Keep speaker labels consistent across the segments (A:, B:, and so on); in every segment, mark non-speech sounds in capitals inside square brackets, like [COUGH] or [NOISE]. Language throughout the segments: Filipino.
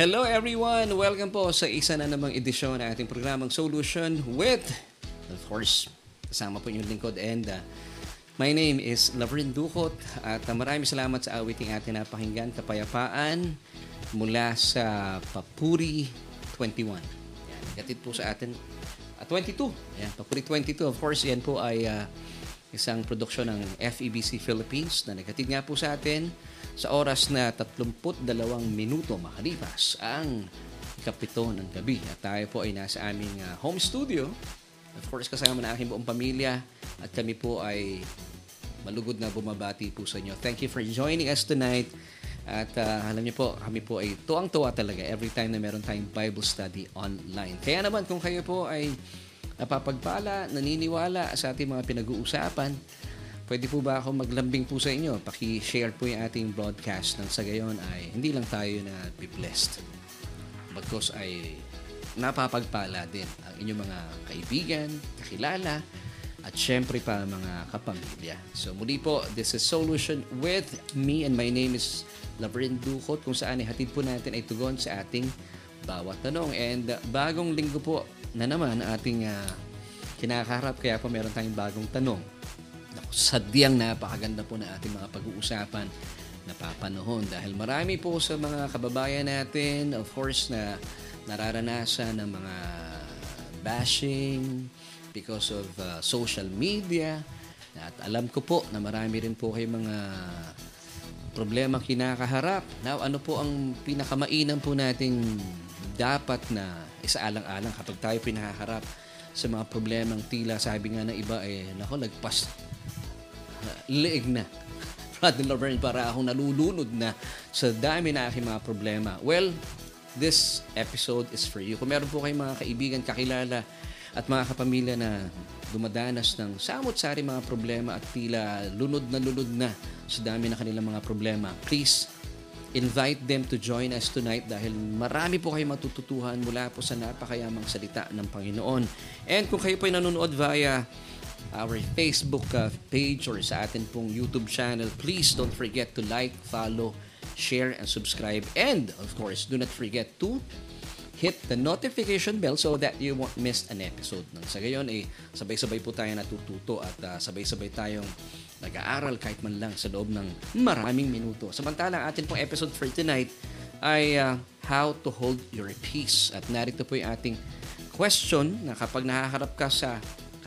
A: Hello everyone! Welcome po sa isa na namang edisyon ng ating programang Solution with, of course, kasama po yung lingkod and uh, my name is Lavrin Ducot at uh, maraming salamat sa awiting ating napakinggan, Kapayapaan, mula sa Papuri 21. Yan, gatid po sa atin uh, 22. Yan, Papuri 22. Of course, yan po ay uh, isang produksyon ng FEBC Philippines na nagatid nga po sa atin sa oras na 32 minuto makalipas ang ikapito ng gabi. At tayo po ay nasa aming uh, home studio. Of course, kasama na aking buong pamilya at kami po ay malugod na bumabati po sa inyo. Thank you for joining us tonight. At uh, alam niyo po, kami po ay tuwang-tuwa talaga every time na meron tayong Bible study online. Kaya naman kung kayo po ay napapagpala, naniniwala sa ating mga pinag-uusapan, pwede po ba ako maglambing po sa inyo? Paki-share po yung ating broadcast nang sa gayon ay hindi lang tayo na be blessed. Bagkos ay napapagpala din ang inyong mga kaibigan, kakilala, at syempre pa mga kapamilya. So muli po, this is Solution with me and my name is Lavrin Ducot kung saan ihatid po natin ay tugon sa ating bawat tanong. And uh, bagong linggo po na naman ating uh, kinakaharap kaya po meron tayong bagong tanong. Sadyang napakaganda po na ating mga pag-uusapan na papanahon dahil marami po sa mga kababayan natin of course na nararanasan ng mga bashing because of uh, social media at alam ko po na marami rin po kayo mga problema kinakaharap. Now, ano po ang pinakamainam po nating dapat na isaalang-alang kapag tayo pinaharap sa mga problemang tila sabi nga ng iba eh nako nagpas uh, leeg na. [LAUGHS] Brother Laverne para akong nalulunod na sa dami na aking mga problema. Well this episode is for you. Kung meron po kayong mga kaibigan kakilala at mga kapamilya na dumadanas ng samot-sari mga problema at tila lunod na lunod na sa dami na kanilang mga problema please invite them to join us tonight dahil marami po kayo matututuhan mula po sa napakayamang salita ng Panginoon. And kung kayo po ay nanonood via our Facebook uh, page or sa atin pong YouTube channel, please don't forget to like, follow, share, and subscribe. And, of course, do not forget to hit the notification bell so that you won't miss an episode. Nang sa gayon, eh, sabay-sabay po tayo natututo at uh, sabay-sabay tayong nag-aaral kahit man lang sa loob ng maraming minuto. Samantala, atin pong episode for tonight ay uh, how to hold your peace. At narito po yung ating question na kapag nahaharap ka sa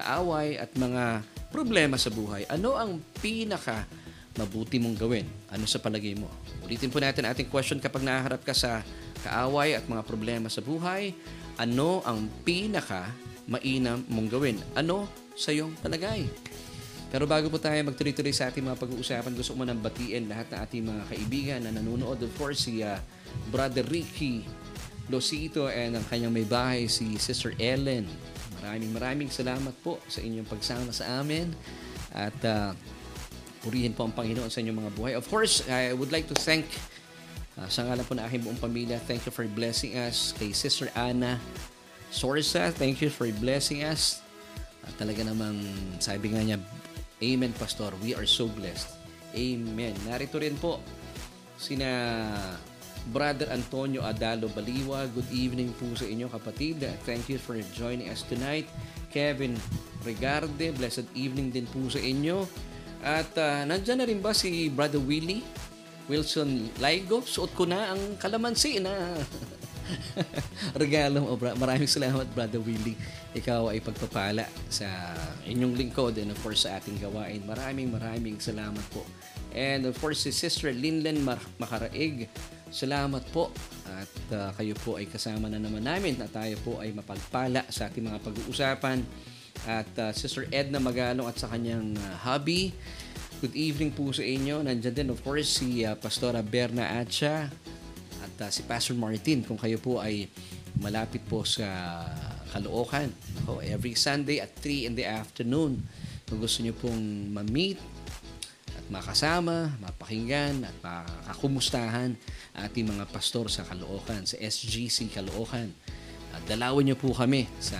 A: kaaway at mga problema sa buhay, ano ang pinaka mabuti mong gawin? Ano sa palagay mo? Ulitin po natin ating question kapag nahaharap ka sa kaaway at mga problema sa buhay, ano ang pinaka mainam mong gawin? Ano sa iyong palagay? Pero bago po tayo magtuloy-tuloy sa ating mga pag-uusapan, gusto ko manang batiin lahat ng ating mga kaibigan na nanonood. Of course, si uh, Brother Ricky Losito and ang kanyang may bahay, si Sister Ellen. Maraming maraming salamat po sa inyong pagsama sa amin. At uh, purihin po ang Panginoon sa inyong mga buhay. Of course, I would like to thank Uh, sa ngalan po na aking buong pamilya, thank you for blessing us. Kay Sister Anna Sorsa, thank you for blessing us. Uh, talaga namang sabi nga niya, Amen, Pastor. We are so blessed. Amen. Narito rin po sina Brother Antonio Adalo Baliwa. Good evening po sa inyo kapatid. Thank you for joining us tonight. Kevin Regarde, blessed evening din po sa inyo. At uh, nandyan na rin ba si Brother Willie? Wilson Laigo, suot ko na ang kalamansi na [LAUGHS] regalo mo. Maraming salamat, Brother Willie. Ikaw ay pagpapala sa inyong lingkod and of course sa ating gawain. Maraming maraming salamat po. And of course, si Sister Linlen Makaraig, salamat po. At uh, kayo po ay kasama na naman namin na tayo po ay mapagpala sa ating mga pag-uusapan. At uh, Sister Edna Magalong at sa kanyang uh, hubby, Good evening po sa inyo. Nandiyan din of course si uh, Pastora Berna Acha at uh, si Pastor Martin kung kayo po ay malapit po sa Caloocan. Ako, every Sunday at 3 in the afternoon. Kung gusto niyo pong ma-meet at makasama, mapakinggan at makakumustahan ating mga pastor sa Caloocan, sa SGC Caloocan. At dalawin niyo po kami sa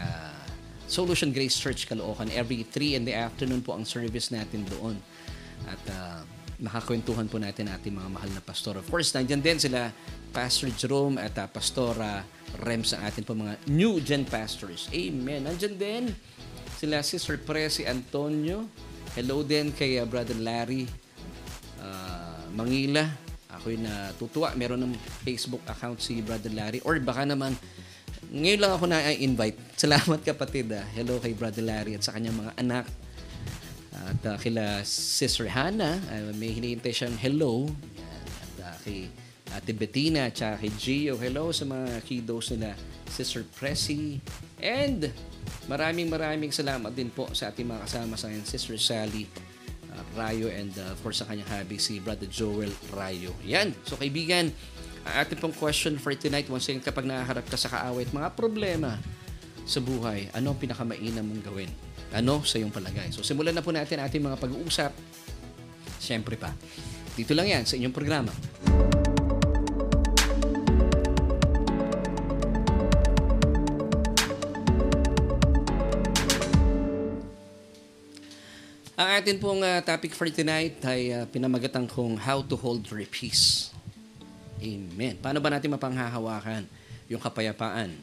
A: Solution Grace Church Caloocan. Every 3 in the afternoon po ang service natin doon. At uh, makakwentuhan po natin ating mga mahal na pastor. Of course, nandyan din sila Pastor Jerome at uh, Pastora Rem sa atin po mga new gen pastors. Amen. Nandyan din sila Sister Presi Antonio. Hello din kay uh, Brother Larry uh, Mangila. Ako'y natutuwa. Meron ng Facebook account si Brother Larry. Or baka naman, ngayon lang ako na-invite. [LAUGHS] Salamat kapatid. Uh. Hello kay Brother Larry at sa kanyang mga anak. At uh, kila Sister Hannah, uh, may hinihintay siyang hello. At uh, kay Ate Bettina at kay Gio, hello sa mga kiddos nila. Sister Pressy. And maraming maraming salamat din po sa ating mga kasama sa ngayon. Sister Sally uh, Rayo and uh, for sa kanyang hubby si Brother Joel Rayo. Yan. So kaibigan, ang ating pong question for tonight, once again, kapag nakaharap ka sa kaaway at mga problema sa buhay, ano ang pinakamainam mong gawin? Ano sa iyong palagay? So simulan na po natin ating mga pag-uusap. Siyempre pa. Dito lang yan sa inyong programa. Atin pong uh, topic for tonight ay uh, pinamagatan kong How to Hold Your Peace. Amen. Paano ba natin mapanghahawakan yung kapayapaan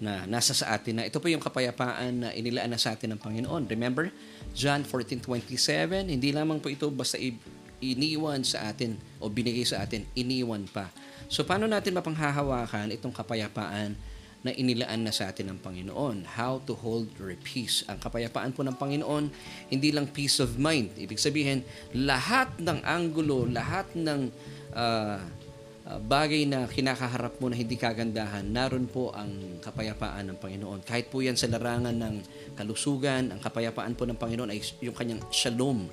A: na nasa sa atin na ito po yung kapayapaan na inilaan na sa atin ng Panginoon. Remember, John 14.27, hindi lamang po ito basta iniwan sa atin o binigay sa atin, iniwan pa. So paano natin mapanghahawakan itong kapayapaan na inilaan na sa atin ng Panginoon? How to hold your peace. Ang kapayapaan po ng Panginoon, hindi lang peace of mind. Ibig sabihin, lahat ng anggulo, lahat ng uh, bagay na kinakaharap mo na hindi kagandahan, naroon po ang kapayapaan ng Panginoon. Kahit po yan sa larangan ng kalusugan, ang kapayapaan po ng Panginoon ay yung kanyang shalom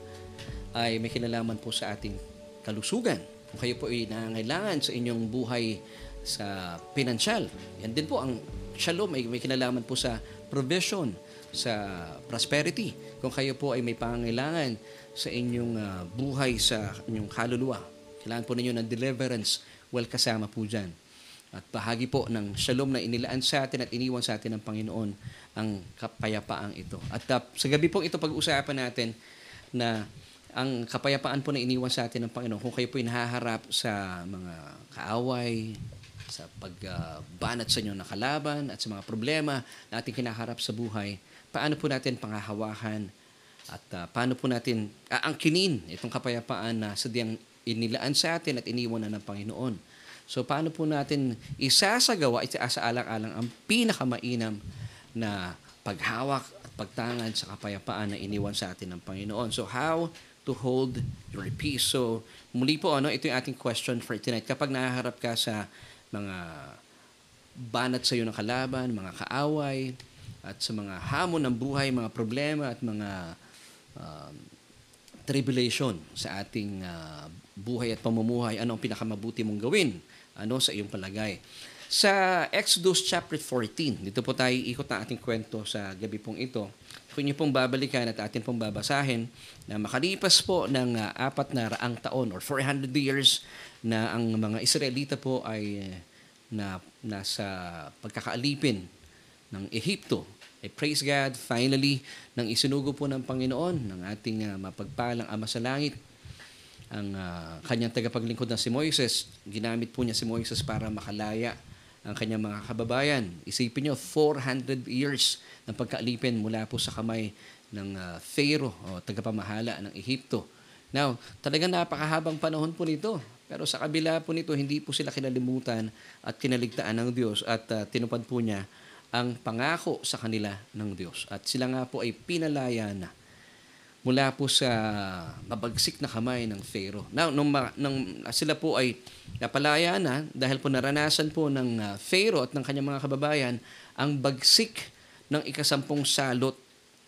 A: ay may kinalaman po sa ating kalusugan. Kung kayo po ay nangailangan sa inyong buhay sa pinansyal, yan din po ang shalom ay may kinalaman po sa provision, sa prosperity. Kung kayo po ay may pangangailangan sa inyong uh, buhay sa inyong kaluluwa, kailangan po ninyo ng deliverance well kasama po dyan. At bahagi po ng shalom na inilaan sa atin at iniwan sa atin ng Panginoon ang kapayapaang ito. At uh, sa gabi pong ito pag-usapan natin na ang kapayapaan po na iniwan sa atin ng Panginoon kung kayo po nahaharap sa mga kaaway, sa pagbanat uh, sa inyo na kalaban at sa mga problema na ating kinaharap sa buhay, paano po natin panghahawakan at uh, paano po natin aangkinin itong kapayapaan na sadyang inilaan sa atin at iniwan na ng Panginoon. So paano po natin isasagawa, isaalang-alang ang pinakamainam na paghawak at pagtangan sa kapayapaan na iniwan sa atin ng Panginoon. So how to hold your peace. So muli po, ano, ito yung ating question for tonight. Kapag nahaharap ka sa mga banat sa iyo ng kalaban, mga kaaway, at sa mga hamon ng buhay, mga problema at mga uh, tribulation sa ating uh, buhay at pamumuhay, ano ang pinakamabuti mong gawin? Ano sa iyong palagay? Sa Exodus chapter 14, dito po tayo ikot na ating kwento sa gabi pong ito. Kung pong babalikan at atin pong babasahin na makalipas po ng uh, apat na raang taon or 400 years na ang mga Israelita po ay uh, na nasa pagkakaalipin ng Ehipto. Eh, praise God, finally, nang isinugo po ng Panginoon, ng ating uh, mapagpalang Ama sa Langit, ang uh, kanyang tagapaglingkod na si Moises. Ginamit po niya si Moises para makalaya ang kanyang mga kababayan. Isipin niyo, 400 years ng pagkaalipin mula po sa kamay ng uh, Pharaoh o tagapamahala ng Ehipto. Now, talagang napakahabang panahon po nito. Pero sa kabila po nito, hindi po sila kinalimutan at kinaligtaan ng Diyos at uh, tinupad po niya ang pangako sa kanila ng Diyos. At sila nga po ay pinalaya na mula po sa mabagsik na kamay ng Pharaoh. Now, nung, nung sila po ay napalaya na dahil po naranasan po ng uh, Pharaoh at ng kanyang mga kababayan ang bagsik ng ikasampung salot.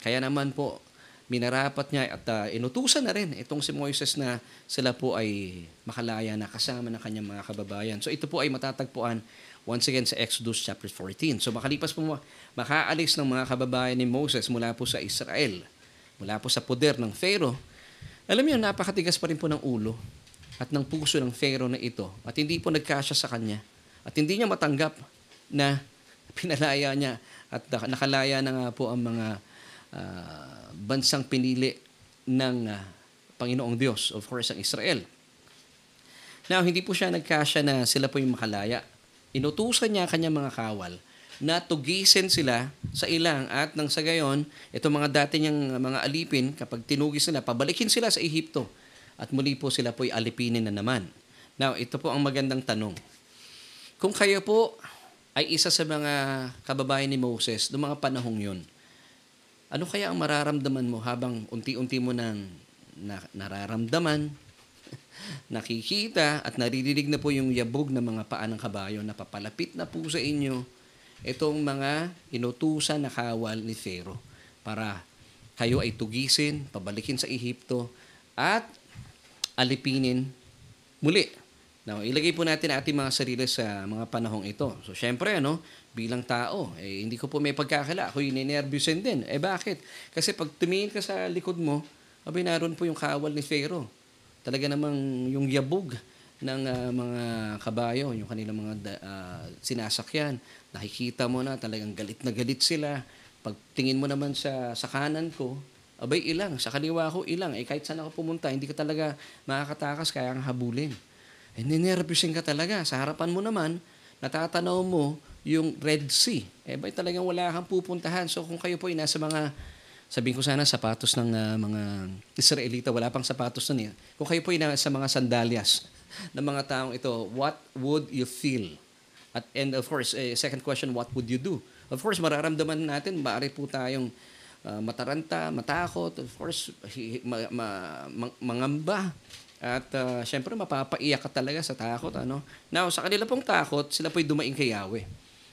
A: Kaya naman po, minarapat niya at uh, inutusan na rin itong si Moises na sila po ay makalaya na kasama ng kanyang mga kababayan. So ito po ay matatagpuan once again sa Exodus chapter 14. So makalipas po makaalis ng mga kababayan ni Moses mula po sa Israel mula po sa poder ng Pharaoh, alam niyo, napakatigas pa rin po ng ulo at ng puso ng Pharaoh na ito at hindi po nagkasya sa kanya at hindi niya matanggap na pinalaya niya at nakalaya na nga po ang mga uh, bansang pinili ng uh, Panginoong Diyos, of course, ang Israel. Now, hindi po siya nagkasya na sila po yung makalaya. Inutusan niya kanyang mga kawal na tugisin sila sa ilang at nang sa gayon, itong mga dati niyang mga alipin, kapag tinugis sila, pabalikin sila sa Ehipto at muli po sila po'y alipinin na naman. Now, ito po ang magandang tanong. Kung kayo po ay isa sa mga kababayan ni Moses noong mga panahong yun, ano kaya ang mararamdaman mo habang unti-unti mo nang na, nararamdaman, [LAUGHS] nakikita at naririnig na po yung yabog ng mga paa ng kabayo na papalapit na po sa inyo itong mga inutusan na kawal ni Pharaoh para kayo ay tugisin, pabalikin sa Ehipto at alipinin muli. Now, ilagay po natin ating mga sarili sa mga panahong ito. So, syempre, ano, bilang tao, eh, hindi ko po may pagkakala. Ako yung ninervyusin din. Eh, bakit? Kasi pag tumingin ka sa likod mo, abay, naroon po yung kawal ni Pharaoh. Talaga namang yung yabog ng uh, mga kabayo, yung kanilang mga uh, sinasakyan. Nakikita mo na talagang galit na galit sila. Pag tingin mo naman sa, sa kanan ko, abay ilang. Sa kaliwa ko ilang. Eh kahit saan ako pumunta, hindi ka talaga makakatakas kaya ang habulin. Eh ninervyusin ka talaga. Sa harapan mo naman, natatanaw mo yung Red Sea. Eh bay talagang wala kang pupuntahan. So kung kayo po ay nasa mga sabihin ko sana sapatos ng uh, mga Israelita, wala pang sapatos nun eh. Kung kayo po ay nasa mga sandalyas, [LAUGHS] ng mga taong ito, what would you feel? At and of course, eh, second question, what would you do? Of course, mararamdaman natin, maaari po tayong uh, mataranta, matakot, of course, hi, ma, ma, ma, mangamba. At uh, syempre, mapapaiyak ka talaga sa takot. Ano? Now, sa kanila pong takot, sila po'y dumaing kay Yahweh.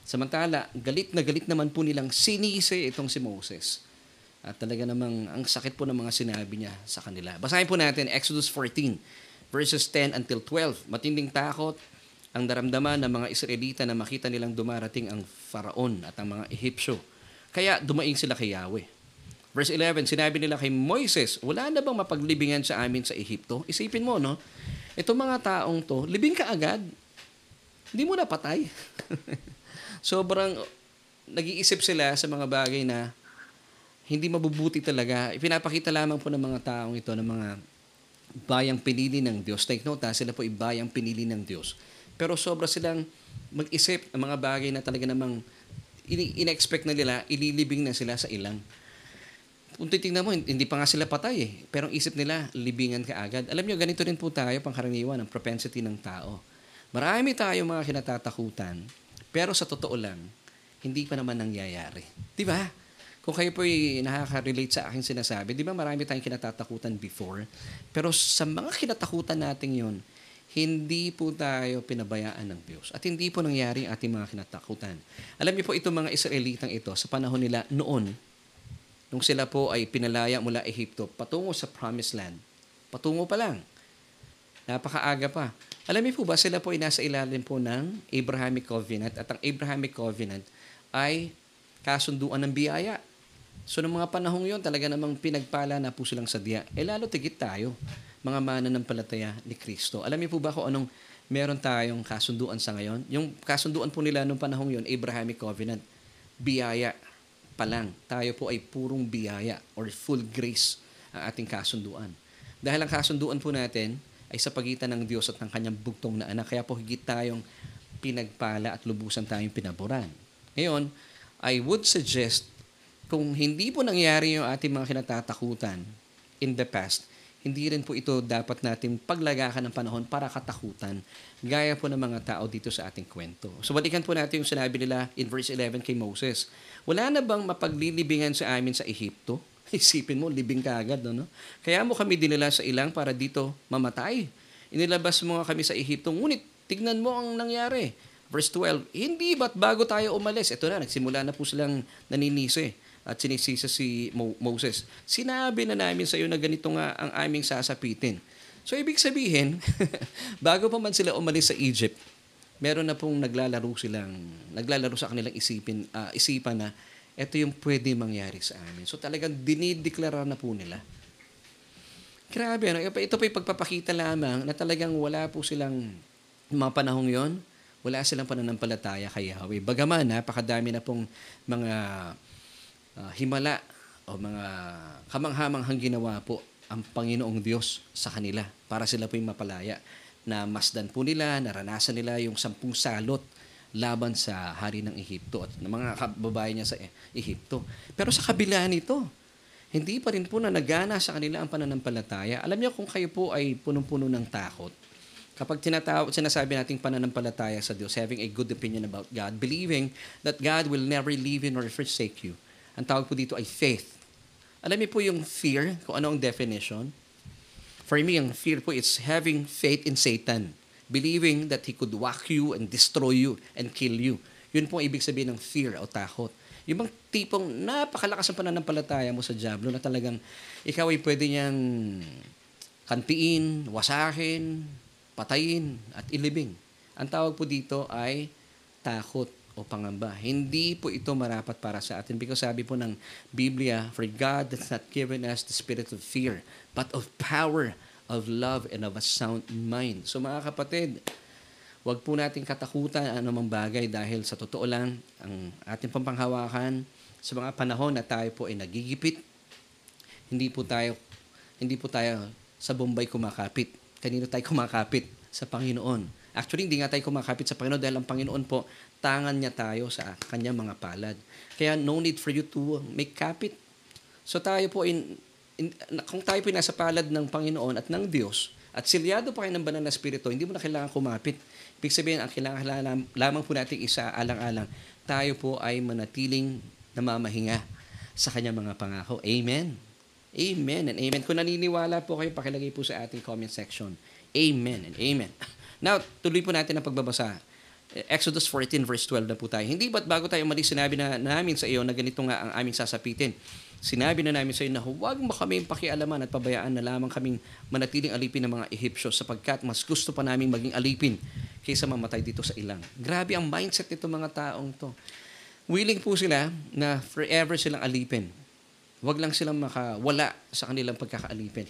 A: Samantala, galit na galit naman po nilang sinisi itong si Moses. At talaga namang ang sakit po ng mga sinabi niya sa kanila. Basahin po natin Exodus 14 verses 10 until 12. Matinding takot ang daramdaman ng mga Israelita na makita nilang dumarating ang Faraon at ang mga Ehipsyo. Kaya dumaing sila kay Yahweh. Verse 11, sinabi nila kay Moises, wala na bang mapaglibingan sa amin sa Ehipto? Isipin mo, no? Itong mga taong to, libing ka agad. Hindi mo na patay. [LAUGHS] Sobrang nag-iisip sila sa mga bagay na hindi mabubuti talaga. Ipinapakita lamang po ng mga taong ito, ng mga bayang pinili ng Diyos. Take note ha, sila po ay bayang pinili ng Diyos. Pero sobra silang mag-isip ng mga bagay na talaga namang in-expect na nila, ililibing na sila sa ilang. Kung titingnan mo, hindi pa nga sila patay eh. Pero ang isip nila, libingan ka agad. Alam nyo, ganito rin po tayo, pangkaraniwan, ang propensity ng tao. Marami tayo mga kinatatakutan, pero sa totoo lang, hindi pa naman nangyayari. Di ba? Kung kayo po ay nakaka-relate sa aking sinasabi, di ba marami tayong kinatatakutan before? Pero sa mga kinatakutan natin yon hindi po tayo pinabayaan ng Diyos. At hindi po nangyari ang ating mga kinatakutan. Alam niyo po itong mga Israelitang ito, sa panahon nila noon, nung sila po ay pinalaya mula Ehipto, patungo sa Promised Land, patungo pa lang. Napakaaga pa. Alam niyo po ba, sila po ay nasa ilalim po ng Abrahamic Covenant at ang Abrahamic Covenant ay kasunduan ng biyaya. So, ng mga panahong yon talaga namang pinagpala na po silang sadya. Eh, lalo tigit tayo, mga mananampalataya ni Kristo. Alam niyo po ba kung anong meron tayong kasunduan sa ngayon? Yung kasunduan po nila nung panahong yon Abrahamic Covenant, biyaya pa lang. Tayo po ay purong biyaya or full grace ang ating kasunduan. Dahil ang kasunduan po natin ay sa pagitan ng Diyos at ng kanyang bugtong na anak. Kaya po higit tayong pinagpala at lubusan tayong pinaboran. Ngayon, I would suggest kung hindi po nangyari yung ating mga kinatatakutan in the past, hindi rin po ito dapat natin paglagakan ng panahon para katakutan, gaya po ng mga tao dito sa ating kwento. So balikan po natin yung sinabi nila in verse 11 kay Moses. Wala na bang mapaglilibingan sa amin sa Ehipto? [LAUGHS] Isipin mo, libing ka agad, no? Kaya mo kami dinala sa ilang para dito mamatay. Inilabas mo nga kami sa Ehipto, ngunit tignan mo ang nangyari. Verse 12, hindi ba't bago tayo umalis? Ito na, nagsimula na po silang naninisi at sinisisa si Mo- Moses. Sinabi na namin sa iyo na ganito nga ang aming sasapitin. So ibig sabihin, [LAUGHS] bago pa man sila umalis sa Egypt, meron na pong naglalaro silang, naglalaro sa kanilang isipin, uh, isipan na ito yung pwede mangyari sa amin. So talagang dinideklara na po nila. Grabe, ano? ito pa yung pagpapakita lamang na talagang wala po silang mga panahong yon wala silang pananampalataya kay Yahweh. Bagaman, napakadami na pong mga uh, himala o mga kamanghamanghang ginawa po ang Panginoong Diyos sa kanila para sila po yung mapalaya. Na masdan po nila, naranasan nila yung sampung salot laban sa hari ng Ehipto at ng mga kababayan niya sa Ehipto. Pero sa kabila nito, hindi pa rin po na nagana sa kanila ang pananampalataya. Alam niyo kung kayo po ay punong-puno ng takot, kapag tinatawag, sinasabi nating pananampalataya sa Diyos, having a good opinion about God, believing that God will never leave you nor forsake you, ang tawag po dito ay faith. Alam niyo po yung fear, kung ano ang definition? For me, ang fear po, it's having faith in Satan. Believing that he could whack you and destroy you and kill you. Yun po ang ibig sabihin ng fear o takot. Yung bang tipong napakalakas ang pananampalataya mo sa Diablo na talagang ikaw ay pwede niyang kantiin, wasakin, patayin, at ilibing. Ang tawag po dito ay takot o pangamba. Hindi po ito marapat para sa atin because sabi po ng Biblia, For God has not given us the spirit of fear, but of power, of love, and of a sound mind. So mga kapatid, Huwag po nating katakutan ang anumang bagay dahil sa totoo lang, ang ating pampanghawakan sa mga panahon na tayo po ay nagigipit, hindi po tayo hindi po tayo sa Bombay kumakapit. Kanino tayo kumakapit? Sa Panginoon. Actually, hindi nga tayo kumakapit sa Panginoon dahil ang Panginoon po, tangan niya tayo sa kanyang mga palad. Kaya no need for you to make kapit. So tayo po, in, in, kung tayo po nasa palad ng Panginoon at ng Diyos, at silyado pa kayo ng banal na spirito, hindi mo na kailangan kumapit. Ibig sabihin, ang kailangan lam- lamang po natin isa alang-alang, tayo po ay manatiling namamahinga sa kanyang mga pangako. Amen. Amen and amen. Kung naniniwala po kayo, pakilagay po sa ating comment section. Amen and amen. [LAUGHS] Now, tuloy po natin ang pagbabasa. Exodus 14 verse 12 na po tayo. Hindi ba't bago tayo umalis, sinabi na namin sa iyo na ganito nga ang aming sasapitin. Sinabi na namin sa iyo na huwag mo kami pakialaman at pabayaan na lamang kaming manatiling alipin ng mga Ehipsyo sapagkat mas gusto pa namin maging alipin kaysa mamatay dito sa ilang. Grabe ang mindset nito mga taong to. Willing po sila na forever silang alipin. Huwag lang silang makawala sa kanilang pagkakaalipin.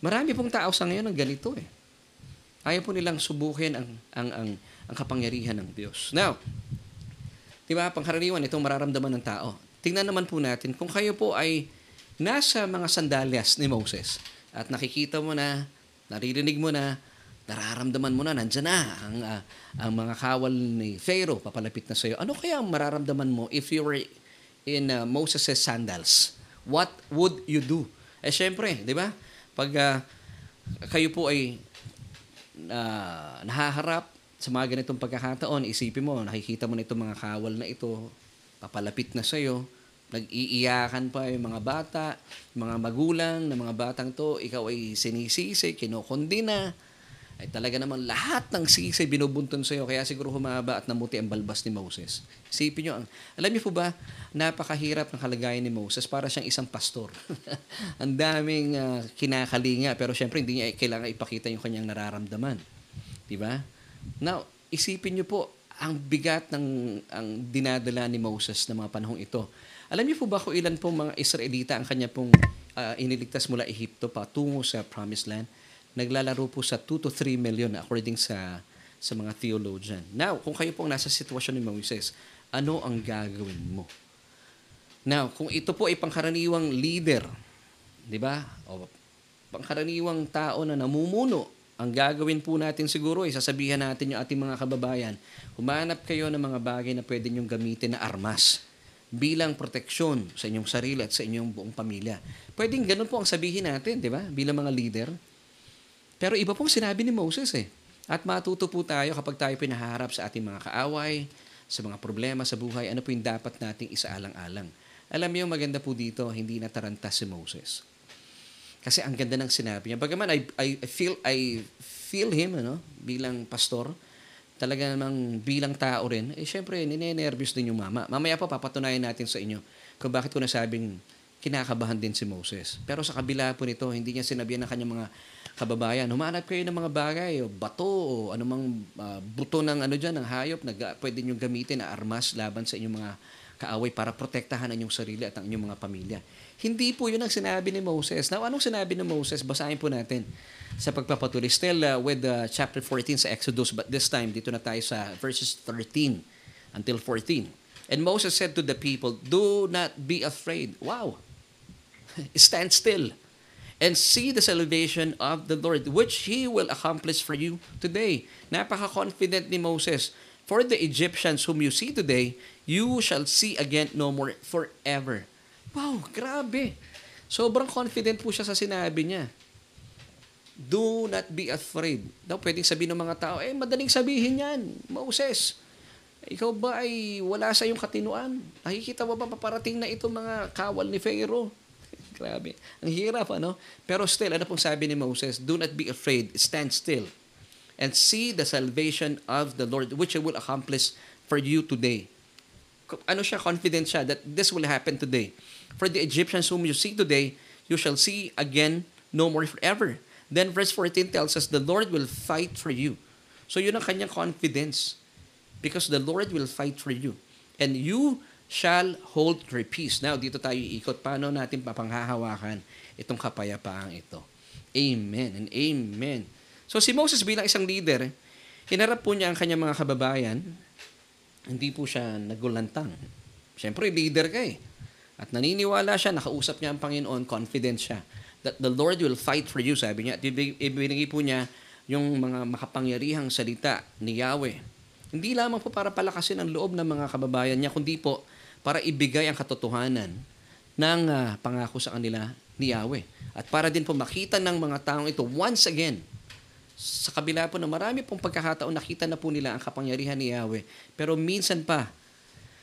A: Marami pong tao sa ngayon ang ganito eh. Ayaw po nilang subukin ang, ang, ang, ang kapangyarihan ng Diyos. Now, di ba, pangkaraniwan, itong mararamdaman ng tao. Tingnan naman po natin, kung kayo po ay nasa mga sandalyas ni Moses at nakikita mo na, naririnig mo na, nararamdaman mo na, nandyan na ang, ah, ang mga kawal ni Pharaoh papalapit na sa iyo. Ano kaya ang mararamdaman mo if you were in uh, Moses' sandals? What would you do? Eh, syempre, di ba? Pag ah, kayo po ay na nahaharap sa mga ganitong pagkakataon, isipin mo, nakikita mo na itong mga kawal na ito, papalapit na sa'yo, nag-iiyakan pa yung mga bata, mga magulang ng mga batang to, ikaw ay sinisisi, kinokondina, ay talaga naman lahat ng sisi binubunton sa'yo, kaya siguro humaba at namuti ang balbas ni Moses. Isipin nyo, ang, alam niyo po ba, napakahirap ng kalagayan ni Moses para siyang isang pastor. [LAUGHS] ang daming uh, kinakalinga, pero syempre hindi niya kailangan ipakita yung kanyang nararamdaman. Di ba? Now, isipin niyo po, ang bigat ng ang dinadala ni Moses ng mga panahong ito. Alam niyo po ba kung ilan pong mga Israelita ang kanya pong uh, iniligtas mula Ehipto patungo sa Promised Land? Naglalaro po sa 2 to 3 million according sa sa mga theologian. Now, kung kayo pong nasa sitwasyon ni Moses, ano ang gagawin mo? Now, kung ito po ay pangkaraniwang leader, di ba? O pangkaraniwang tao na namumuno, ang gagawin po natin siguro ay sasabihan natin yung ating mga kababayan, humanap kayo ng mga bagay na pwede nyong gamitin na armas bilang proteksyon sa inyong sarili at sa inyong buong pamilya. Pwedeng ganun po ang sabihin natin, di ba? Bilang mga leader. Pero iba pong sinabi ni Moses eh. At matuto po tayo kapag tayo pinaharap sa ating mga kaaway, sa mga problema sa buhay, ano po yung dapat nating isaalang-alang. Alam niyo, maganda po dito, hindi nataranta si Moses. Kasi ang ganda ng sinabi niya. Bagaman I, I feel I feel him ano, bilang pastor, talaga namang bilang tao rin, eh syempre, ninenervyos din yung mama. Mamaya pa papatunayan natin sa inyo kung bakit ko nasabing kinakabahan din si Moses. Pero sa kabila po nito, hindi niya sinabihan ng kanyang mga kababayan, humanap kayo ng mga bagay, o bato, o anumang uh, buto ng ano dyan, ng hayop, na pwede nyo gamitin na armas laban sa inyong mga kaaway para protektahan ang inyong sarili at ang inyong mga pamilya. Hindi po yun ang sinabi ni Moses. Now, anong sinabi ni Moses? Basahin po natin sa pagpapatuloy. Still uh, with uh, chapter 14 sa Exodus, but this time, dito na tayo sa verses 13 until 14. And Moses said to the people, Do not be afraid. Wow! [LAUGHS] Stand still and see the salvation of the Lord, which He will accomplish for you today. Napaka-confident ni Moses. For the Egyptians whom you see today, you shall see again no more forever. Wow, grabe. Sobrang confident po siya sa sinabi niya. Do not be afraid. Daw pwedeng sabihin ng mga tao, eh madaling sabihin yan, Moses. Ikaw ba ay wala sa iyong katinuan? Nakikita mo ba paparating na ito mga kawal ni Pharaoh? [LAUGHS] Grabe. Ang hirap, ano? Pero still, ano pong sabi ni Moses? Do not be afraid. Stand still. And see the salvation of the Lord, which He will accomplish for you today. Ano siya? Confident siya that this will happen today. For the Egyptians whom you see today, you shall see again no more forever. Then verse 14 tells us, the Lord will fight for you. So yun ang kanyang confidence. Because the Lord will fight for you. And you shall hold your peace. Now, dito tayo iikot. Paano natin papanghahawakan itong kapayapaang ito? Amen and amen. So si Moses bilang isang leader, hinarap po niya ang kanyang mga kababayan. Hindi po siya nagulantang. Siyempre, leader ka eh. At naniniwala siya, nakausap niya ang Panginoon, confident siya that the Lord will fight for you, sabi niya. At ibinigay po niya yung mga makapangyarihang salita ni Yahweh. Hindi lamang po para palakasin ang loob ng mga kababayan niya, kundi po para ibigay ang katotohanan ng uh, pangako sa kanila ni Yahweh. At para din po makita ng mga taong ito once again, sa kabila po na marami pong pagkakataon, nakita na po nila ang kapangyarihan ni Yahweh. Pero minsan pa,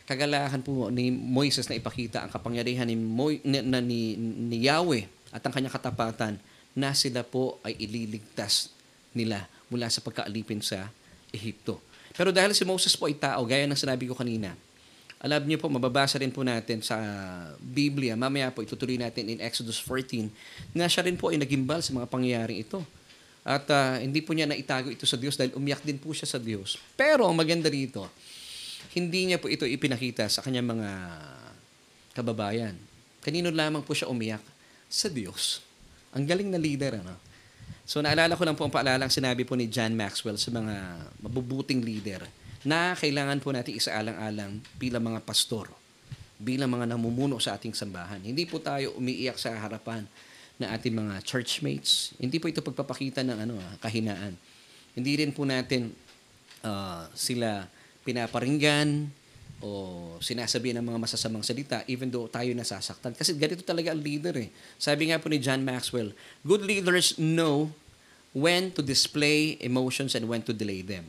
A: kagalahan po ni Moises na ipakita ang kapangyarihan ni, Mo, ni, na, ni, ni Yahweh at ang kanyang katapatan na sila po ay ililigtas nila mula sa pagkaalipin sa Ehipto. Pero dahil si Moses po ay tao, gaya ng sinabi ko kanina, alam niyo po, mababasa rin po natin sa Biblia, mamaya po itutuloy natin in Exodus 14, na siya rin po ay nagimbal sa mga pangyayaring ito. At uh, hindi po niya naitago ito sa Diyos dahil umiyak din po siya sa Diyos. Pero ang maganda rito, hindi niya po ito ipinakita sa kanyang mga kababayan. Kanino lamang po siya umiyak? sa Diyos. Ang galing na leader, ano? So, naalala ko lang po ang paalalang sinabi po ni John Maxwell sa mga mabubuting leader na kailangan po natin isaalang-alang bilang mga pastor, bilang mga namumuno sa ating sambahan. Hindi po tayo umiiyak sa harapan na ating mga churchmates. Hindi po ito pagpapakita ng ano, ah, kahinaan. Hindi rin po natin uh, sila pinaparinggan, o sinasabi ng mga masasamang salita even though tayo nasasaktan. Kasi ganito talaga ang leader eh. Sabi nga po ni John Maxwell, good leaders know when to display emotions and when to delay them.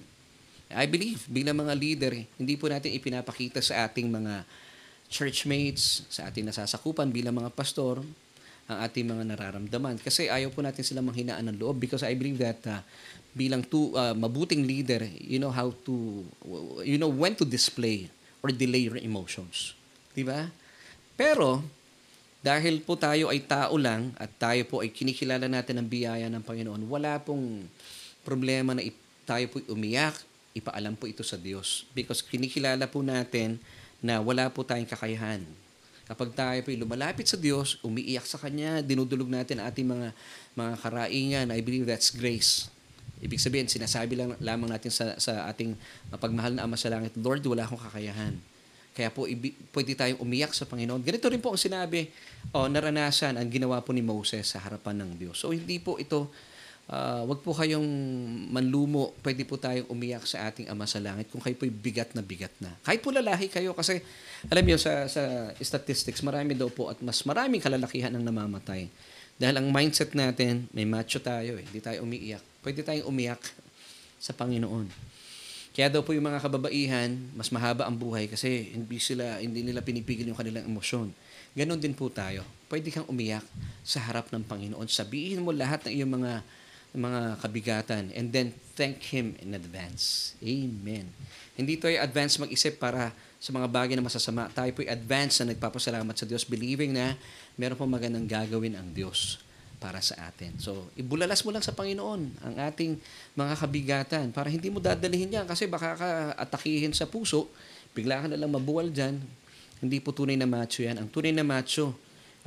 A: I believe, bilang mga leader, hindi po natin ipinapakita sa ating mga churchmates, sa ating nasasakupan bilang mga pastor, ang ating mga nararamdaman. Kasi ayaw po natin sila manghinaan ng loob because I believe that uh, bilang tu, uh, mabuting leader, you know how to, you know when to display or delay your emotions. Di ba? Pero, dahil po tayo ay tao lang at tayo po ay kinikilala natin ang biyaya ng Panginoon, wala pong problema na tayo po umiyak, ipaalam po ito sa Diyos. Because kinikilala po natin na wala po tayong kakayahan. Kapag tayo po lumalapit sa Diyos, umiiyak sa Kanya, dinudulog natin ating mga, mga karaingan, I believe that's grace. Ibig sabihin, sinasabi lang lamang natin sa, sa ating mapagmahal na Ama sa Langit, Lord, wala akong kakayahan. Kaya po, ibi, pwede tayong umiyak sa Panginoon. Ganito rin po ang sinabi, o oh, naranasan ang ginawa po ni Moses sa harapan ng Diyos. So, hindi po ito, uh, wag po kayong manlumo. Pwede po tayong umiyak sa ating Ama sa Langit kung kayo po'y bigat na bigat na. Kahit po lalahi kayo, kasi alam niyo sa, sa statistics, marami daw po at mas maraming kalalakihan ang namamatay. Dahil ang mindset natin, may macho tayo eh, hindi tayo umiiyak pwede tayong umiyak sa Panginoon. Kaya daw po yung mga kababaihan, mas mahaba ang buhay kasi hindi sila hindi nila pinipigil yung kanilang emosyon. Ganon din po tayo. Pwede kang umiyak sa harap ng Panginoon. Sabihin mo lahat ng iyong mga mga kabigatan and then thank Him in advance. Amen. Hindi tayo advance mag-isip para sa mga bagay na masasama. Tayo po advance na nagpapasalamat sa Diyos believing na meron po magandang gagawin ang Diyos para sa atin. So, ibulalas mo lang sa Panginoon ang ating mga kabigatan para hindi mo dadalihin yan kasi baka ka atakihin sa puso, bigla ka na lang mabuwal dyan. Hindi po tunay na macho yan. Ang tunay na macho